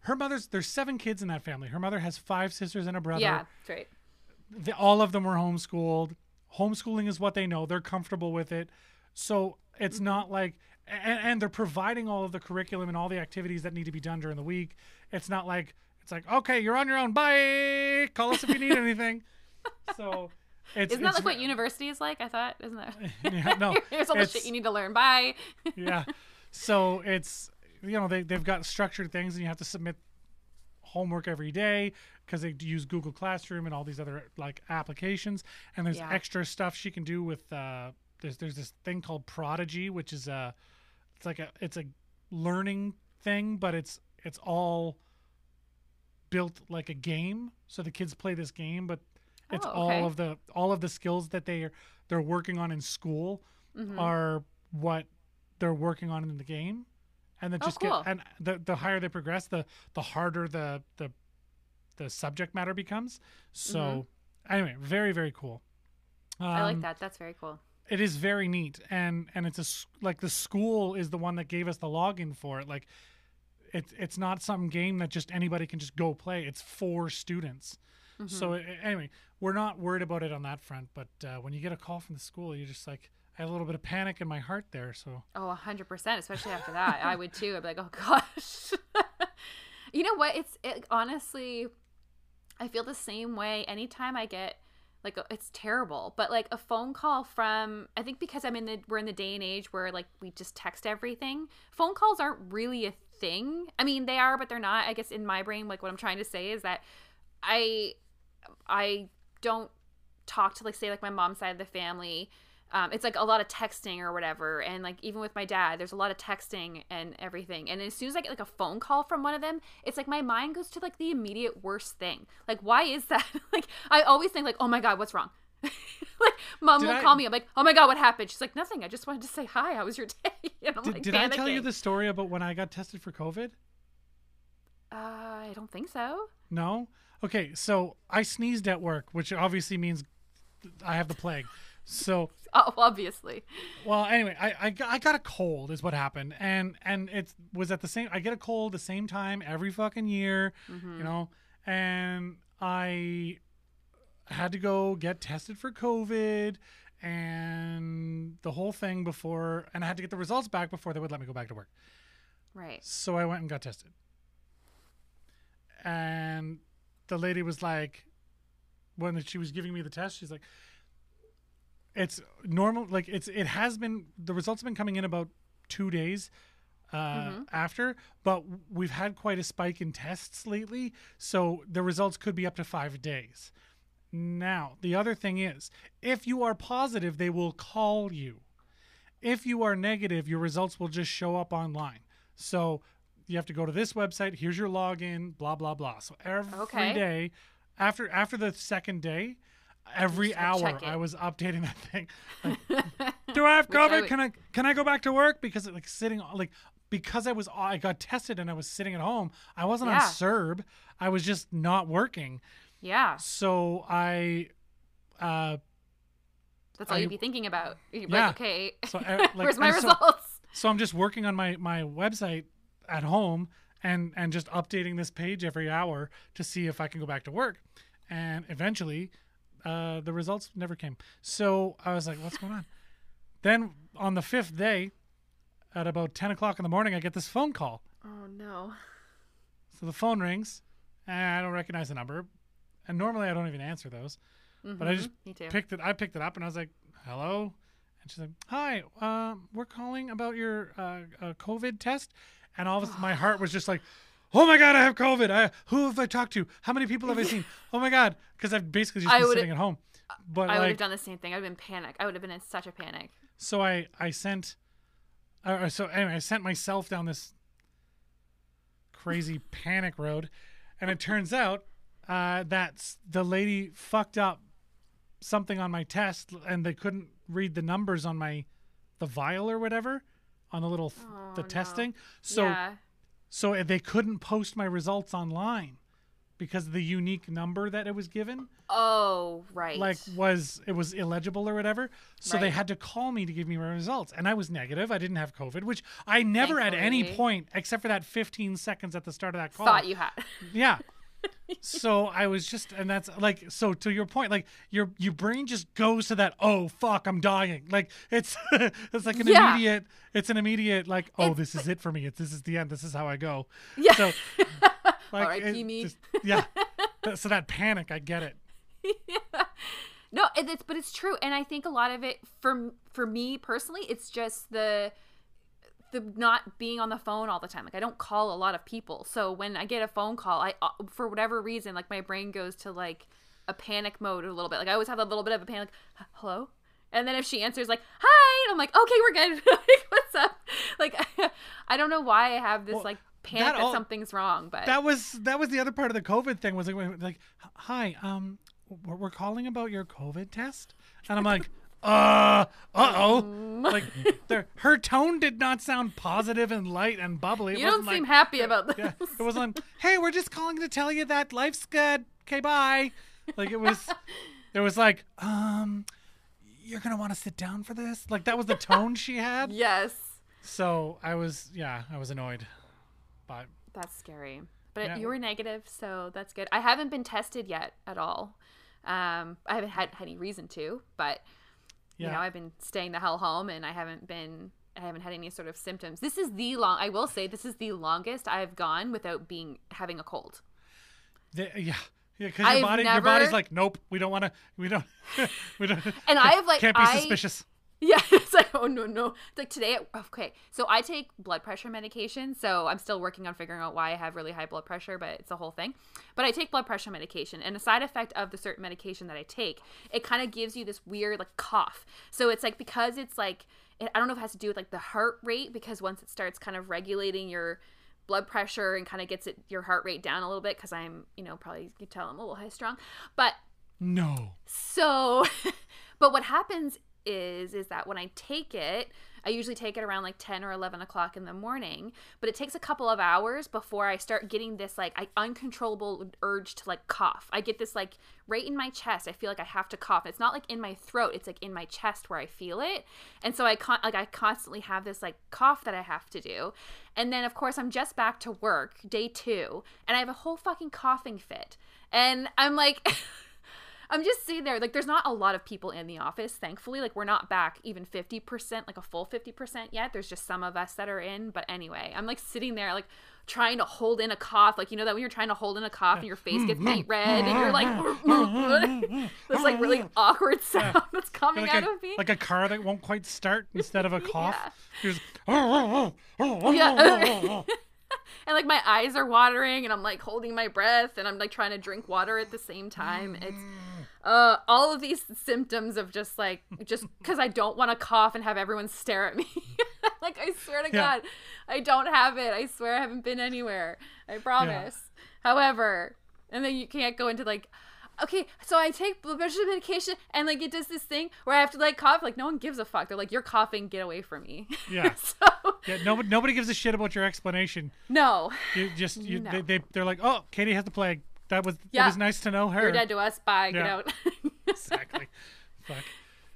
her mother's there's seven kids in that family. Her mother has five sisters and a brother. Yeah, that's right. the, all of them were homeschooled. Homeschooling is what they know. They're comfortable with it. So it's not like, and, and they're providing all of the curriculum and all the activities that need to be done during the week. It's not like, it's like, okay, you're on your own. Bye. Call us if you need anything. So it's, Isn't that it's like what university is like? I thought, isn't that? yeah, no, Here's all the shit you need to learn. Bye. yeah. So it's you know they they've got structured things and you have to submit homework every day because they use Google Classroom and all these other like applications and there's Yeah. extra stuff she can do with uh there's there's this thing called Prodigy which is a it's like a it's a learning thing, but it's it's all built like a game. So the kids play this game, but it's Oh, okay. all of the all of the skills that they are they're working on in school Mhm. are what they're working on in the game. And then Oh, just cool. get and the the higher they progress, the the harder the the the subject matter becomes. So anyway, very very cool. Mm-hmm. I like Um, that. That's very cool. It is very neat and and it's a like the school is the one that gave us the login for it like it's it's not some game that just anybody can just go play it's for students so a- anyway we're not worried about it on that front but uh, when you get a call from the school you're just like i had a little bit of panic in my heart there so Oh, a hundred percent. Especially after that, I would too. I'd be like, oh gosh. you know what? It's it, honestly, I feel the same way. Anytime I get like, uh, it's terrible, but like a phone call from, I think because I'm in the we're in the day and age where like we just text everything. Phone calls aren't really a thing. I mean, they are, but they're not. I guess in my brain, like what I'm trying to say is that I I don't talk to like say like my mom's side of the family um, it's like a lot of texting or whatever and like even with my dad there's a lot of texting and everything and as soon as i get like a phone call from one of them it's like my mind goes to like the immediate worst thing. Like why is that? Like i always think like oh my god what's wrong? Like mom Did will I- call me i'm like oh my god what happened? She's like nothing i just wanted to say hi how was your day? And i'm did, like did i tell you the story about when i got tested for covid? Uh, i don't think so. No? Okay so i sneezed at work which obviously means i have the plague so oh obviously. Well, anyway, I, I got- I got a cold is what happened, and and it was at the same. I get a cold the same time every fucking year, mm-hmm. you know, and I had to go get tested for COVID and the whole thing before, and I had to get the results back before they would let me go back to work. right. So I went and got tested, and the lady was like, when she was giving me the test, she's like, "It's normal. Like it's it has been the results have been coming in about two days." Uh, after, but we've had quite a spike in tests lately, so the results could be up to five days. Now, the other thing is, if you are positive, they will call you. If you are negative, your results will just show up online. So you have to go to this website. Here's your login. Blah blah blah. So every day, Okay. after after the second day, every hour. I was updating that thing. Like, Do I have Which I COVID? would- Can I can I go back to work? Because like sitting like because I was I got tested and I was sitting at home. I wasn't on Yeah. CERB. I was just not working. yeah So I uh that's all I- you'd be thinking about you'd Yeah. like okay So, like, where's my so- results so I'm just working on my my website at home and and just updating this page every hour to see if I can go back to work. And eventually, uh, the results never came. So I was like, "What's going on?" then on the fifth day, at about ten o'clock in the morning, I get this phone call. oh no So the phone rings, and I don't recognize the number. And normally I don't even answer those, but I just Mm-hmm. too picked it. I picked it up, and I was like, "Hello," and she's like, "Hi, um, we're calling about your uh, uh, COVID test." And all of a sudden, my heart was just like, "Oh my god, I have COVID! I, who have I talked to? How many people have I seen? Oh my god!" Because I've basically just I been sitting at home. But I would have done the same thing. I would have been panic. I would have been in such a panic. so I I sent, uh, so anyway, I sent myself down this crazy panic road, and it turns out uh, that the lady fucked up something on my test, and they couldn't read the numbers on my the vial or whatever on the little th- Oh, the no. testing. So yeah. So they couldn't post my results online because of the unique number that it was given Oh, right. like was it was illegible or whatever so they had to call me to give me my results. And i was negative. I didn't have covid which i never at any point except for that 15 seconds at the start of that call. thought you had. yeah so i was just and that's like so to your point like your your brain just goes to that oh fuck i'm dying like it's it's like an Yeah. immediate it's an immediate like oh It's- this is it for me it's this is the end this is how i go Yeah. so like R.I.P. me. just- yeah so that panic i get it No, it's but it's true, and I think a lot of it for for me personally, it's just the the not being on the phone all the time. Like I don't call a lot of people, so when I get a phone call, I uh, for whatever reason, like my brain goes to like a panic mode a little bit. Like I always have a little bit of a panic. Like, Hello. And then if she answers like "Hi," I'm like, "Okay, we're good. like, what's up?" Like I don't know why I have this Well, like panic that that, all- something's wrong, but that was that was the other part of the COVID thing was like, like hi, um, we're calling about your COVID test, and I'm like, uh, uh oh, like there, her tone did not sound positive and light and bubbly. It you don't wasn't seem like, happy about this. Yeah, it was like, hey, we're just calling to tell you that life's good. Okay, bye. Like it was, it was like, um, you're gonna want to sit down for this. Like that was the tone she had. yes, So I was, yeah, I was annoyed, but that's scary. But Yeah. you were negative, so that's good. I haven't been tested yet at all. Um, I haven't had any reason to, but yeah, you know, I've been staying the hell home, and I haven't been. I haven't had any sort of symptoms. This is the long. I will say this is the longest I've gone without being having a cold. The- yeah. Yeah, because I've your body, your body's like, nope, we don't want to, we don't, we don't. And I've, like, can't be I- suspicious. Yeah, it's like, oh no, no. It's like today, okay. So I take blood pressure medication. So I'm still working on figuring out why I have really high blood pressure, but it's a whole thing. But I take blood pressure medication, and a side effect of the certain medication that I take, it kind of gives you this weird like cough. So it's like because it's like, it, I don't know if it has to do with like the heart rate, because once it starts kind of regulating your blood pressure and kind of gets it your heart rate down a little bit, because I'm, you know, probably you can tell I'm a little high strung, but No. so, but what happens is is that when I take it, I usually take it around like ten or eleven o'clock in the morning. But it takes a couple of hours before I start getting this like I, uncontrollable urge to like cough. I get this like right in my chest. I feel like I have to cough. It's not like in my throat. It's like in my chest where I feel it. And so I con- like I constantly have this like cough that I have to do. And then of course I'm just back to work day two, and I have a whole fucking coughing fit. And I'm like. I'm just sitting there. Like, there's not a lot of people in the office, thankfully. Like, we're not back even 50%, like a full 50% yet. There's just some of us that are in. But anyway, I'm like sitting there, like, trying to hold in a cough. Like, you know, that when you're trying to hold in a cough and your face gets bright red and you're like, this like really awkward sound that's coming Like out a, of me. like a car that won't quite start instead of a cough. You're just, Yeah. and like my eyes are watering and I'm like holding my breath and I'm like trying to drink water at the same time. It's uh all of these symptoms of just like just cuz I don't want to cough and have everyone stare at me. like I swear to Yeah. god, I don't have it. I swear I haven't been anywhere. I promise. However, and then you can't go into like Okay, so I take blood pressure medication and like it does this thing where I have to like cough. Like no one gives a fuck. They're like, "You're coughing, get away from me." Yeah. so yeah, nobody, nobody gives a shit about your explanation. no, You just, you, No. they, they, they're like, oh, Katie has the plague. That was, yeah. it was nice to know her. you're dead to us. Bye. Get Yeah. out. Exactly. Fuck.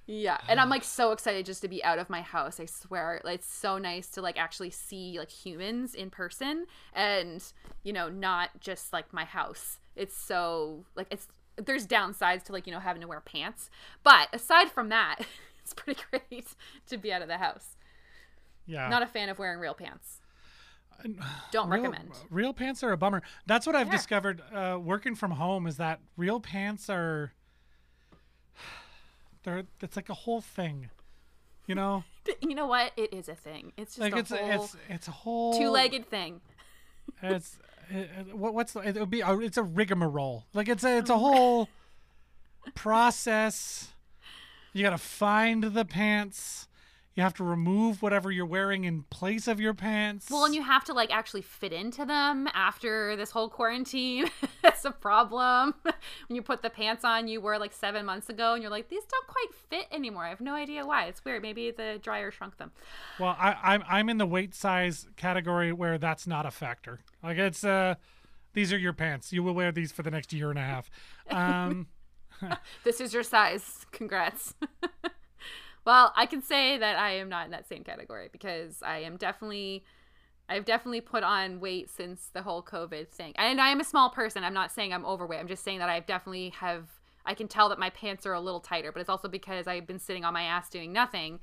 yeah, and I'm like so excited just to be out of my house. I swear, like, it's so nice to like actually see like humans in person, and you know, not just like my house. It's so like it's there's downsides to like you know having to wear pants, but aside from that, it's pretty great to be out of the house. Yeah. Not a fan of wearing real pants. Don't real, recommend. Real pants are a bummer. That's what I've Yeah. discovered uh, working from home is that real pants are they're it's like a whole thing. You know? You know what? It is a thing. It's just like a it's whole it's it's a whole two-legged thing. It's it, it- what what's the, it would be a, it's a rigmarole. Like it's a it's a whole process. You got to find the pants. You have to remove whatever you're wearing in place of your pants. Well, and you have to like actually fit into them after this whole quarantine. That's a problem. when you put the pants on you wore like seven months ago, and you're like, these don't quite fit anymore. I have no idea why. It's weird. Maybe the dryer shrunk them. Well, I, I'm I'm in the weight size category where that's not a factor. Like it's uh, these are your pants. You will wear these for the next year and a half. Um, This is your size. Congrats. Well, I can say that I am not in that same category because I am definitely. I've definitely put on weight since the whole COVID thing. And I am a small person. I'm not saying I'm overweight. I'm just saying that I've definitely have I can tell that my pants are a little tighter, but it's also because I've been sitting on my ass doing nothing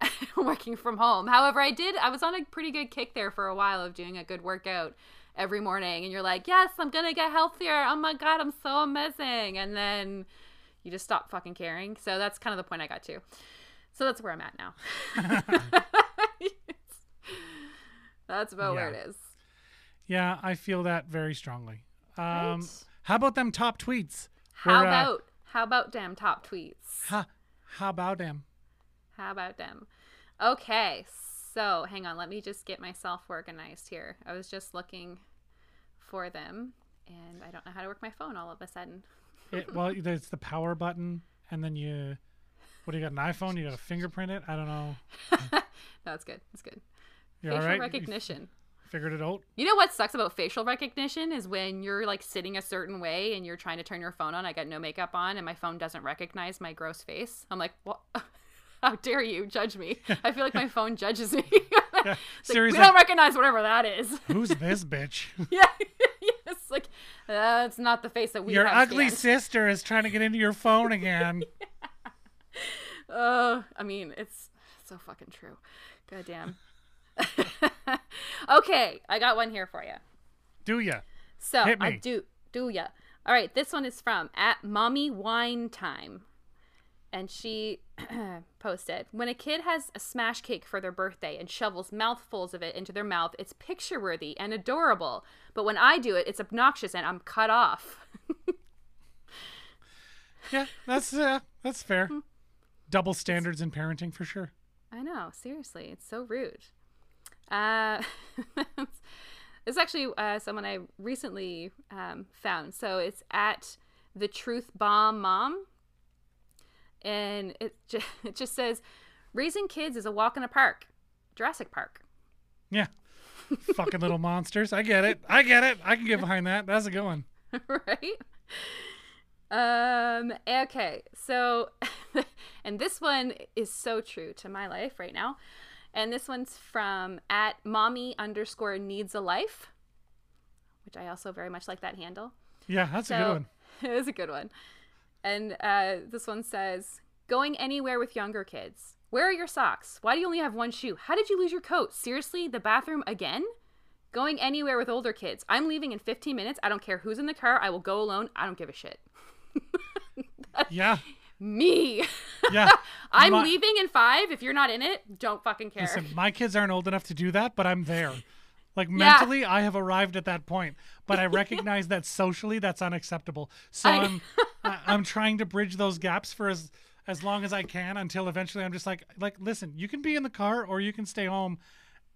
working from home. However, I did I was on a pretty good kick there for a while of doing a good workout every morning and you're like, "Yes, I'm going to get healthier. Oh my god, I'm so amazing." And then you just stop fucking caring. So that's kind of the point I got to. So that's where I'm at now. that's about where it is. yeah, I feel that very strongly. Um, Right. How about them top tweets? How We're, uh, about how about them top tweets? Ha, how about them? How about them? Okay, So hang on, let me just get myself organized here. I was just looking for them, and I don't know how to work my phone all of a sudden. It, well, there's the power button, and then you. What do you got? An iPhone? You got to fingerprint it? I don't know. No, it's good. That's good. You Facial all right? You recognition. figured it out. You know what sucks about facial recognition is when you're like sitting a certain way and you're trying to turn your phone on. I got no makeup on and my phone doesn't recognize my gross face. I'm like, what? How dare you judge me? I feel like my phone judges me. Yeah, like, seriously. we don't recognize whatever that is. Who's this bitch? yeah, it's like that's not the face that we. Your ugly sister is trying to get into your phone again. Uh, I mean, it's so fucking true. God damn. okay, I got one here for you. Do ya? So Hit I do do ya. All right, this one is from at mommy wine time, and she posted when a kid has a smash cake for their birthday and shovels mouthfuls of it into their mouth, it's picture worthy and adorable. But when I do it, it's obnoxious and I'm cut off. Yeah, that's uh, that's fair. Double standards in parenting for sure. I know, seriously, it's so rude. Uh, it's actually uh, someone I recently um, found. So it's at the Truth Bomb Mom, and it just, it just says, "Raising kids is a walk in a park, Jurassic Park." Yeah. Fucking little monsters. I get it. I get it. I can get behind that. That's a good one. right? Um, okay, so, and this one is so true to my life right now. And this one's from at mommy underscore needs a life, which I also very much like that handle. Yeah, that's a good So- one. it is a good one. And uh, this one says, going anywhere with younger kids. Where are your socks? Why do you only have one shoe? How did you lose your coat? Seriously, the bathroom again? Going anywhere with older kids. I'm leaving in 15 minutes. I don't care who's in the car. I will go alone. I don't give a shit. Yeah. Me. Yeah. I'm My- leaving in five. If you're not in it, don't fucking care. Listen, my kids aren't old enough to do that, but I'm there. Like mentally, I have arrived at that point, but I recognize that socially that's unacceptable. So I- I'm I'm trying to bridge those gaps for as as long as I can until eventually I'm just like like listen, you can be in the car or you can stay home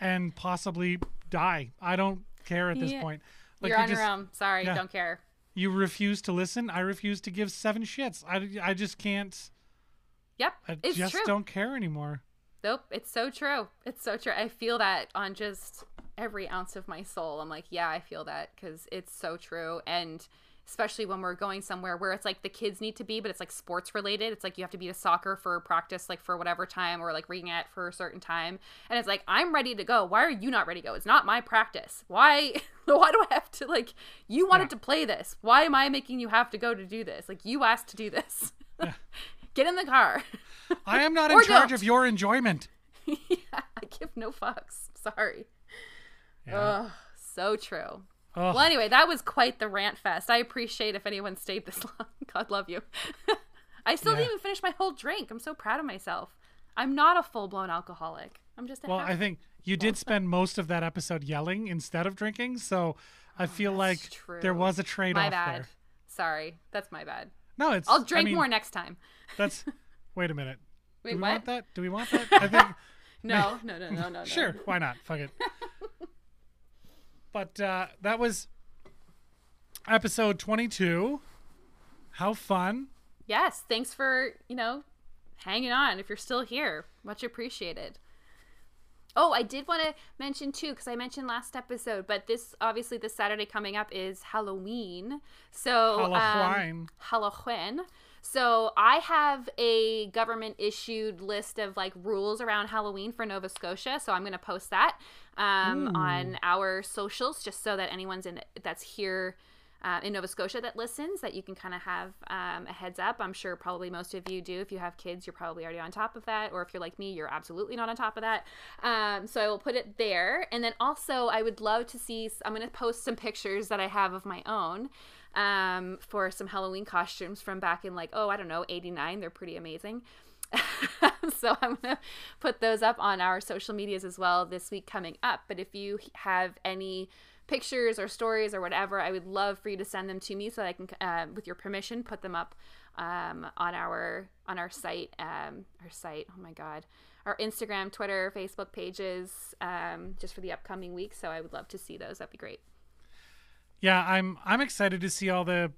and possibly die. I don't care at this Yeah. point. Like you're you on just your own. Sorry, yeah. don't care. You refuse to listen. I refuse to give seven shits. I I just can't. Yep, I it's just true. don't care anymore. Nope, it's so true. It's so true. I feel that on just every ounce of my soul. I'm like, yeah, I feel that because it's so true. And especially when we're going somewhere where it's like the kids need to be, but it's like sports related. It's like you have to be to soccer for practice, like for whatever time, or like reading at for a certain time. And it's like, I'm ready to go. Why are you not ready to go? It's not my practice. Why? Why do I have to like? You wanted Yeah. to play this. Why am I making you have to go to do this? Like you asked to do this. Get in the car. I am not in charge don't. of your enjoyment. yeah, I give no fucks. Sorry. Yeah. Ugh, so true. Ugh. Well, anyway, that was quite the rant fest. I appreciate if anyone stayed this long. God love you. I still Yeah. didn't even finish my whole drink. I'm so proud of myself. I'm not a full blown alcoholic. I'm just a Well, I think you did spend most of that episode yelling instead of drinking, so I oh, feel like Oh, true. there was a trade my off bad. there. Sorry, that's my bad. No, it's. I'll I drink mean, more next time. That's. Wait a minute. Wait, Do we what? want that? Do we want that? I think. No, no, no, no, no, no. Sure, why not? Fuck it. But uh, that was episode 22. How fun. Yes, thanks for, you know, hanging on if you're still here. Much appreciated. Oh, I did want to mention too, because I mentioned last episode, but this obviously this Saturday coming up is Halloween. So um, Halloween. Halloween. So I have a government issued list of like rules around Halloween for Nova Scotia. So I'm going to post that um, on our socials, just so that anyone's in that's here uh, in Nova Scotia that listens, that you can kind of have um, a heads up. I'm sure probably most of you do. If you have kids, you're probably already on top of that. Or if you're like me, you're absolutely not on top of that. Um, so I will put it there. And then also, I would love to see, I'm going to post some pictures that I have of my own um, for some Halloween costumes from back in like, oh, I don't know, 89. They're pretty amazing. so I'm going to put those up on our social medias as well this week coming up. But if you have any pictures or stories or whatever, I would love for you to send them to me so that I can, uh, with your permission, put them up um, on our on our site. Um, our site. Oh my god, our Instagram, Twitter, Facebook pages um, just for the upcoming week. So I would love to see those. That'd be great. Yeah, I'm I'm excited to see all the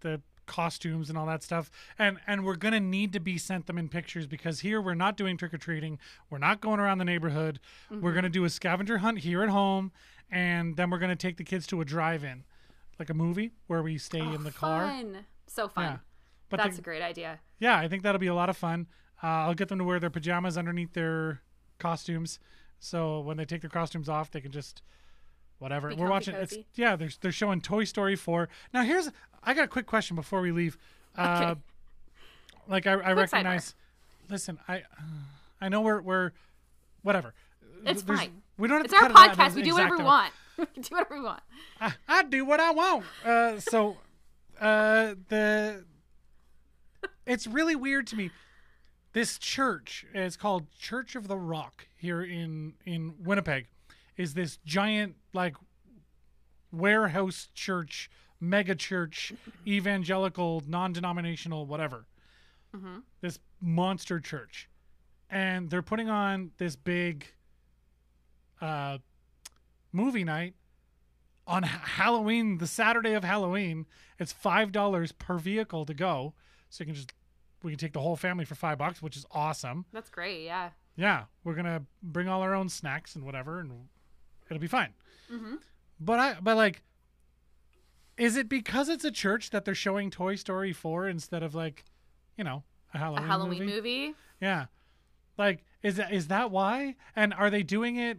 the costumes and all that stuff. And and we're gonna need to be sent them in pictures because here we're not doing trick or treating. We're not going around the neighborhood. Mm-hmm. We're gonna do a scavenger hunt here at home, and then we're gonna take the kids to a drive-in, like a movie where we stay in the car. Fun. So fun. Yeah. But That's the- a great idea. yeah, I think that'll be a lot of fun. Uh, I'll get them to wear their pajamas underneath their costumes, so when they take their costumes off, they can just whatever. Be We're watching. It's, yeah, they're they're showing Toy Story four. Now here's I got a quick question before we leave. Uh, Okay. Like I, I recognize. Listen, I I know we're we're whatever. It's There's- fine. We don't have It's our cut it out. podcast. We do whatever we want. we can do whatever we want. I, I do what I want. Uh, so, uh, the it's really weird to me. This church is called Church of the Rock here in in Winnipeg. Is this giant like warehouse church, mega church, evangelical, non-denominational, whatever. This monster church, and they're putting on this big uh, movie night on Halloween, the Saturday of Halloween. It's five dollars per vehicle to go, so you can just we can take the whole family for five bucks, which is awesome. That's great. Yeah. Yeah, we're gonna bring all our own snacks and whatever, and it'll be fine. Mm-hmm. But I, but like, is it because it's a church that they're showing Toy Story four instead of like, you know, a A Halloween, Halloween movie? movie. Yeah. Like is that is that why? And are they doing it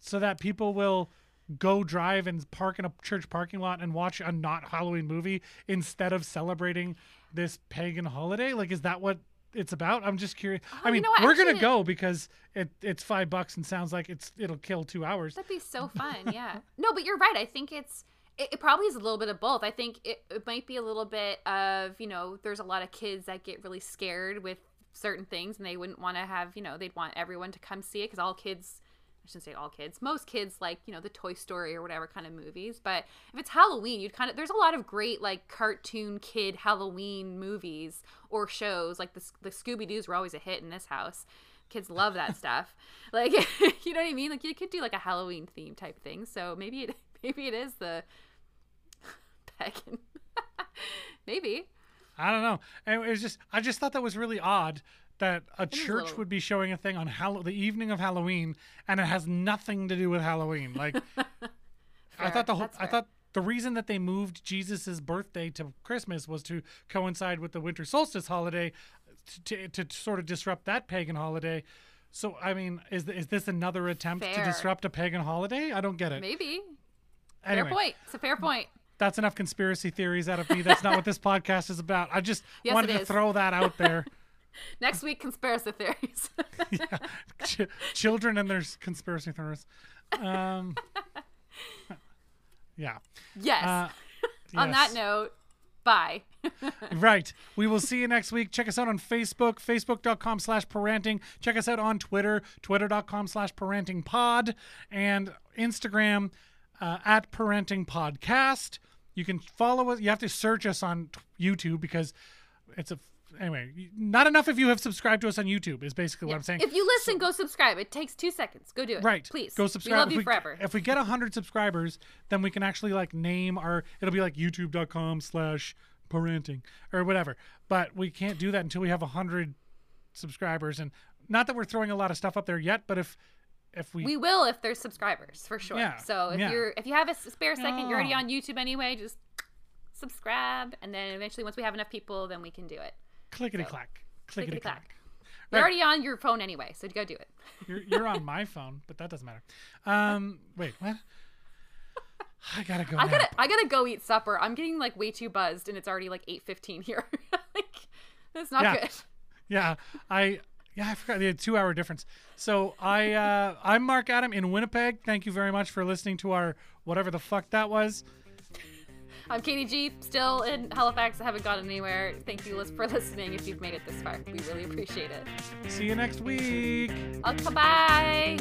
so that people will go drive and park in a church parking lot and watch a not Halloween movie instead of celebrating this pagan holiday? Like is that what it's about? I'm just curious. Oh, I Oh, you mean, know we're Actually, to go because it it's 5 bucks and sounds like it's it'll kill 2 hours. That'd be so fun. Yeah. No, but you're right. I think it's it, it probably is a little bit of both. I think it, it might be a little bit of, you know, there's a lot of kids that get really scared with certain things and they wouldn't want to have, you know, they'd want everyone to come see it because all kids I shouldn't say all kids. Most kids like, you know, the Toy Story or whatever kind of movies. But if it's Halloween, you'd kind of there's a lot of great like cartoon kid Halloween movies or shows. Like the the Scooby Doo's were always a hit in this house. Kids love that stuff. Like you know what I mean? Like you could do like a Halloween theme type thing. So maybe it maybe it is the pagan. maybe. I don't know. It was just I just thought that was really odd that a a church little- would be showing a thing on Hall- the evening of Halloween and it has nothing to do with Halloween. Like I thought the whole I thought the reason that they moved Jesus's birthday to Christmas was to coincide with the winter solstice holiday to, to, to sort of disrupt that pagan holiday. So I mean, is is this another attempt to disrupt a pagan holiday? I don't get it. Maybe. Anyway, Fair point. It's a fair point. that's enough conspiracy theories out of me. That's not what this podcast is about. I just Yes, wanted to throw that out there. Next week, conspiracy theories. yeah. Ch- children and their conspiracy theories. Um, yeah. yes. Uh, On that note, bye. Right. We will see you next week. Check us out on Facebook, facebook.com slash parenting. Check us out on Twitter, twitter.com slash parenting pod, and Instagram uh, at parenting podcast. You can follow us. You have to search us on t- YouTube because it's a. Anyway, not enough if you have subscribed to us on YouTube, is basically what I'm saying. If you listen, go subscribe. It takes two seconds. Go do it. Right. Please. Go subscribe. We love if you we, forever. If we get hundred subscribers, then we can actually like name our. It'll be like YouTube.com slash parenting or whatever. But we can't do that until we have hundred subscribers. And not that we're throwing a lot of stuff up there yet, but if if we, we will if there's subscribers for sure. Yeah, So if yeah. you're if you have a spare second, you're already ah. on YouTube anyway. Just subscribe, and then eventually, once we have enough people, then we can do it. Clickety clack, clickety clack. You're already on your phone anyway, so go do it. You're you're on my phone, but that doesn't matter. Um, wait, what? I gotta go. I now. gotta I gotta go eat supper. I'm getting like way too buzzed, and it's already like eight fifteen here. like that's not Yeah. good. Yeah, I yeah I forgot the two hour difference. So I uh, I'm Mark Adam in Winnipeg. Thank you very much for listening to our whatever the fuck that was. I'm Katie G, still in Halifax. I haven't gotten anywhere. Thank you lis- for listening. If you've made it this far, we really appreciate it. See you next week. Okay, bye.